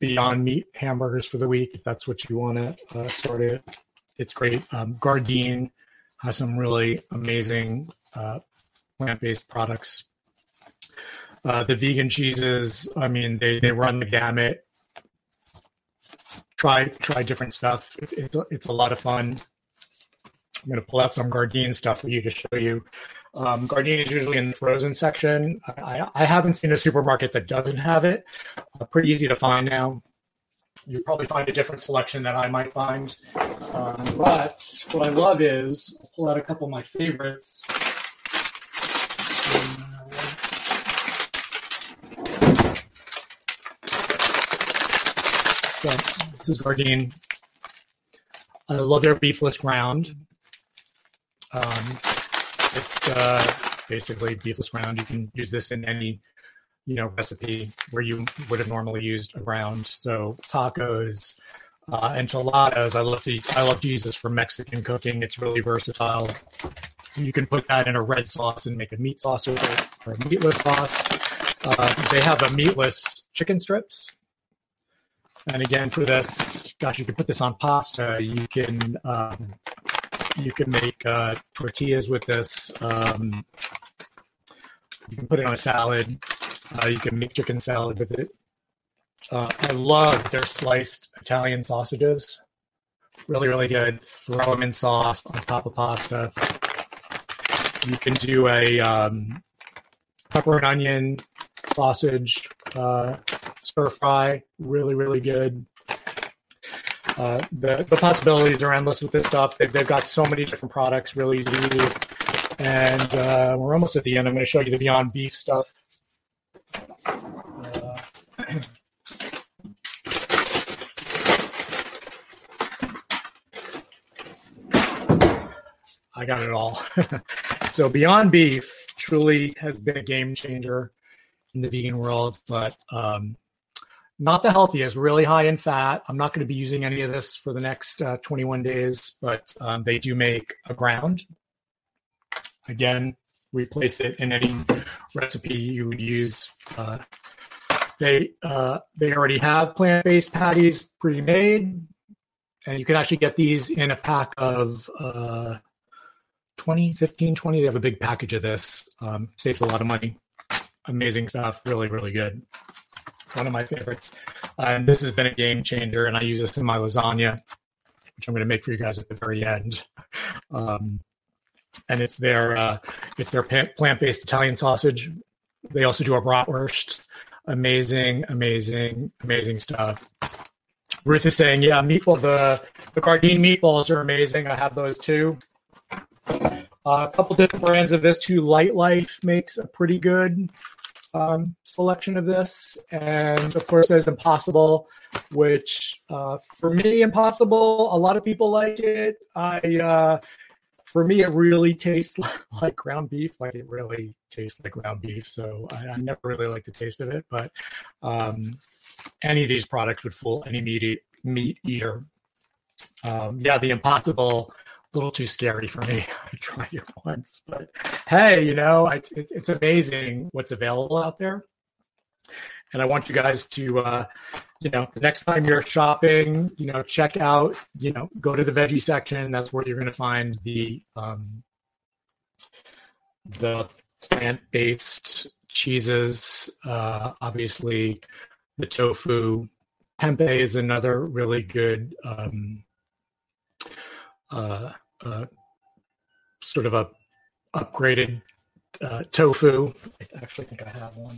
Beyond Meat hamburgers for the week, if that's what you want to uh, start it, it's great. Um, Gardein has some really amazing uh, plant-based products. Uh, the vegan cheeses, I mean, they they run the gamut. Try try different stuff. It's it's a, it's a lot of fun. I'm going to pull out some Gardein stuff for you to show you. Um, Gardein is usually in the frozen section. I, I haven't seen a supermarket that doesn't have it. Uh, pretty easy to find now. You probably find a different selection than I might find. Um, but what I love is I'll pull out a couple of my favorites. So this is Gardein. I love their beefless ground. Um, it's uh, basically beefless ground. You can use this in any you know recipe where you would have normally used a ground. So tacos, uh, enchiladas. I love the I love Jesus for Mexican cooking. It's really versatile. You can put that in a red sauce and make a meat sauce it, or a meatless sauce. Uh, they have a meatless chicken strips. And again, for this, gosh, you can put this on pasta. You can um, you can make uh, tortillas with this. Um, you can put it on a salad. Uh, you can make chicken salad with it. Uh, I love their sliced Italian sausages. Really, really good. Throw them in sauce on top of pasta. You can do a um, pepper and onion sausage uh, stir fry. Really, really good. Uh, the, the possibilities are endless with this stuff. They've, they've got so many different products, really easy to use. And uh, we're almost at the end. I'm going to show you the Beyond Beef stuff. Uh, I got it all. so Beyond Beef truly has been a game changer in the vegan world, but um, not the healthiest, really high in fat. I'm not going to be using any of this for the next uh, 21 days, but um, they do make a ground. Again, replace it in any recipe you would use. Uh, they uh, they already have plant based patties pre made, and you can actually get these in a pack of uh, 20, 15, 20. They have a big package of this. Um, saves a lot of money. Amazing stuff. Really, really good one of my favorites. And this has been a game changer, and I use this in my lasagna, which I'm going to make for you guys at the very end. Um, and it's their uh, it's their plant based Italian sausage. They also do a bratwurst. Amazing, amazing, amazing stuff. Ruth is saying, yeah, meatball. The the Gardein meatballs are amazing. I have those too. Uh, a couple different brands of this too. Lightlife makes a pretty good um, selection of this. And of course, there's Impossible, which uh, for me, Impossible, a lot of people like it. I, uh, for me, it really tastes like ground beef. Like it really tastes like ground beef. So I, I never really like the taste of it. But um, any of these products would fool any meat, meat eater. Um, yeah, the Impossible little too scary for me. I tried it once, but hey, you know, it, it's amazing what's available out there. And I want you guys to, uh, you know, the next time you're shopping, you know, check out, you know, go to the veggie section. That's where you're going to find the um, the plant-based cheeses. Uh, obviously, the tofu. Tempeh is another really good um, uh, uh, sort of a upgraded uh, tofu. I actually think I have one.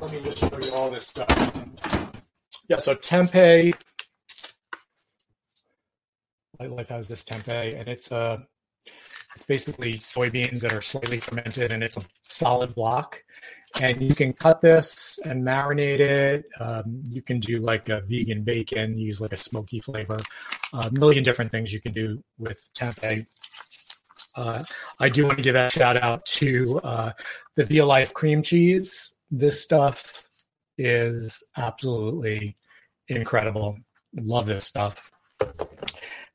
Let me just show you all this stuff. Yeah, so tempeh. Life has this tempeh, and it's a it's basically soybeans that are slightly fermented, and it's a solid block. And you can cut this and marinate it. Um, you can do like a vegan bacon, use like a smoky flavor. A million different things you can do with tempeh. Uh, I do want to give a shout out to uh, the Violife cream cheese. This stuff is absolutely incredible. Love this stuff.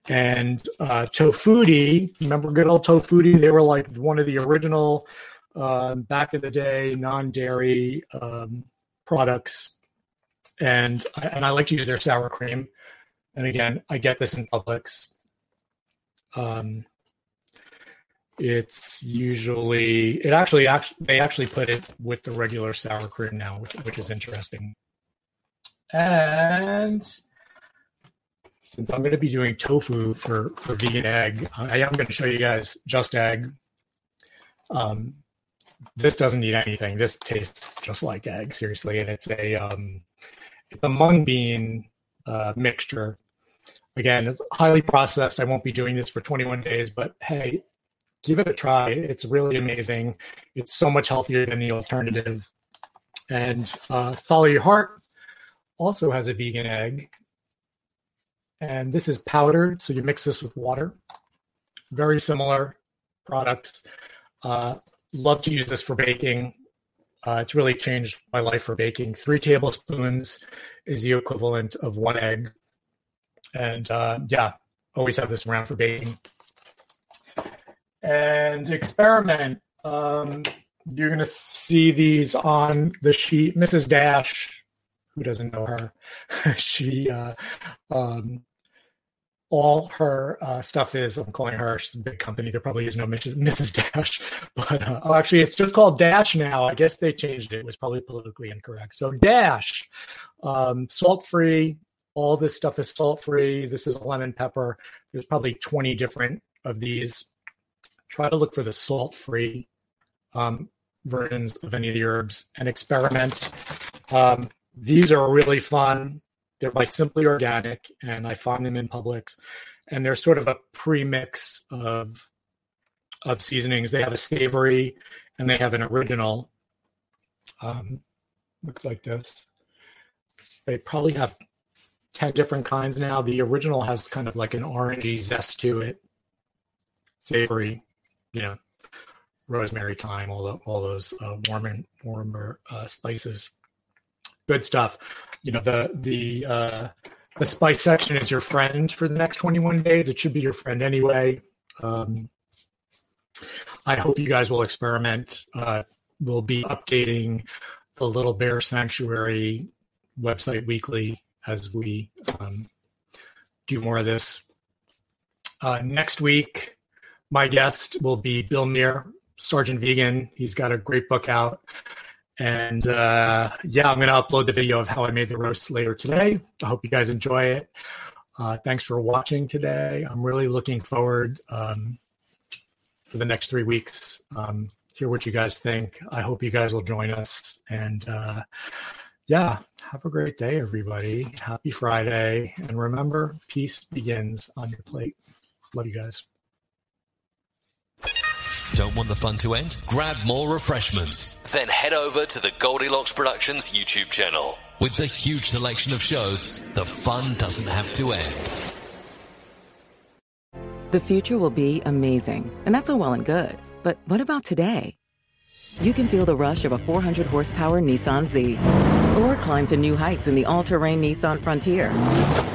And uh, Tofutti, remember good old Tofutti? They were like one of the original um, back in the day non-dairy um, products, and and I like to use their sour cream. And again, I get this in Publix. Um, it's usually it actually actually they actually put it with the regular sour cream now, which, which is interesting. And since I'm going to be doing tofu for for vegan egg, I am going to show you guys just egg. Um, this doesn't need anything. This tastes just like egg, seriously, and it's a um, it's a mung bean uh, mixture. Again, it's highly processed. I won't be doing this for 21 days, but hey, give it a try. It's really amazing. It's so much healthier than the alternative. And uh, Follow Your Heart also has a vegan egg. And this is powdered, so you mix this with water. Very similar products. Uh, love to use this for baking. Uh, it's really changed my life for baking. Three tablespoons is the equivalent of one egg. And uh, yeah, always have this around for baking and experiment. Um, you're going to see these on the sheet. Mrs. Dash, who doesn't know her, she, uh, um, all her uh, stuff is, I'm calling her, she's a big company. There probably is no Mrs. Mrs. Dash, but uh, oh, actually, it's just called Dash now. I guess they changed it. It was probably politically incorrect. So, Dash, um, salt free. All this stuff is salt free. This is lemon pepper. There's probably 20 different of these try to look for the salt free um, versions of any of the herbs and experiment. Um, these are really fun. They're by Simply Organic, and I find them in Publix. And they're sort of a pre-mix of of seasonings. They have a savory and they have an original. Um, looks like this. They probably have ten different kinds now. The original has kind of like an orangey zest to it, savory you know, rosemary, thyme, all the, all those uh, warmer warmer uh, spices. Good stuff. You know the the uh, the spice section is your friend for the next 21 days. It should be your friend anyway. Um, I hope you guys will experiment. Uh, we'll be updating the Little Bear Sanctuary website weekly as we um, do more of this. Uh, next week, my guest will be Bill Mear, Sergeant Vegan. He's got a great book out. And uh, yeah, I'm going to upload the video of how I made the roast later today. I hope you guys enjoy it. Uh, thanks for watching today. I'm really looking forward um, for the next three weeks. Um, hear what you guys think. I hope you guys will join us. And uh, yeah, have a great day, everybody. Happy Friday. And remember, peace begins on your plate. Love you guys. Don't want the fun to end? Grab more refreshments. Then head over to the Goldilocks Productions YouTube channel. With the huge selection of shows, the fun doesn't have to end. The future will be amazing, and that's all well and good. But what about today? You can feel the rush of a 400 horsepower Nissan Z. Or climb to new heights in the all terrain Nissan Frontier.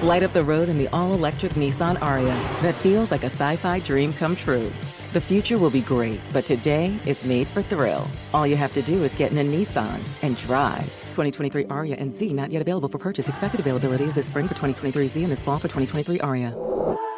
Light up the road in the all electric Nissan Ariya that feels like a sci fi dream come true. The future will be great, but today is made for thrill. All you have to do is get in a Nissan and drive. 2023 Ariya and Z not yet available for purchase. Expected availability is this spring for 2023 Z and this fall for 2023 Ariya.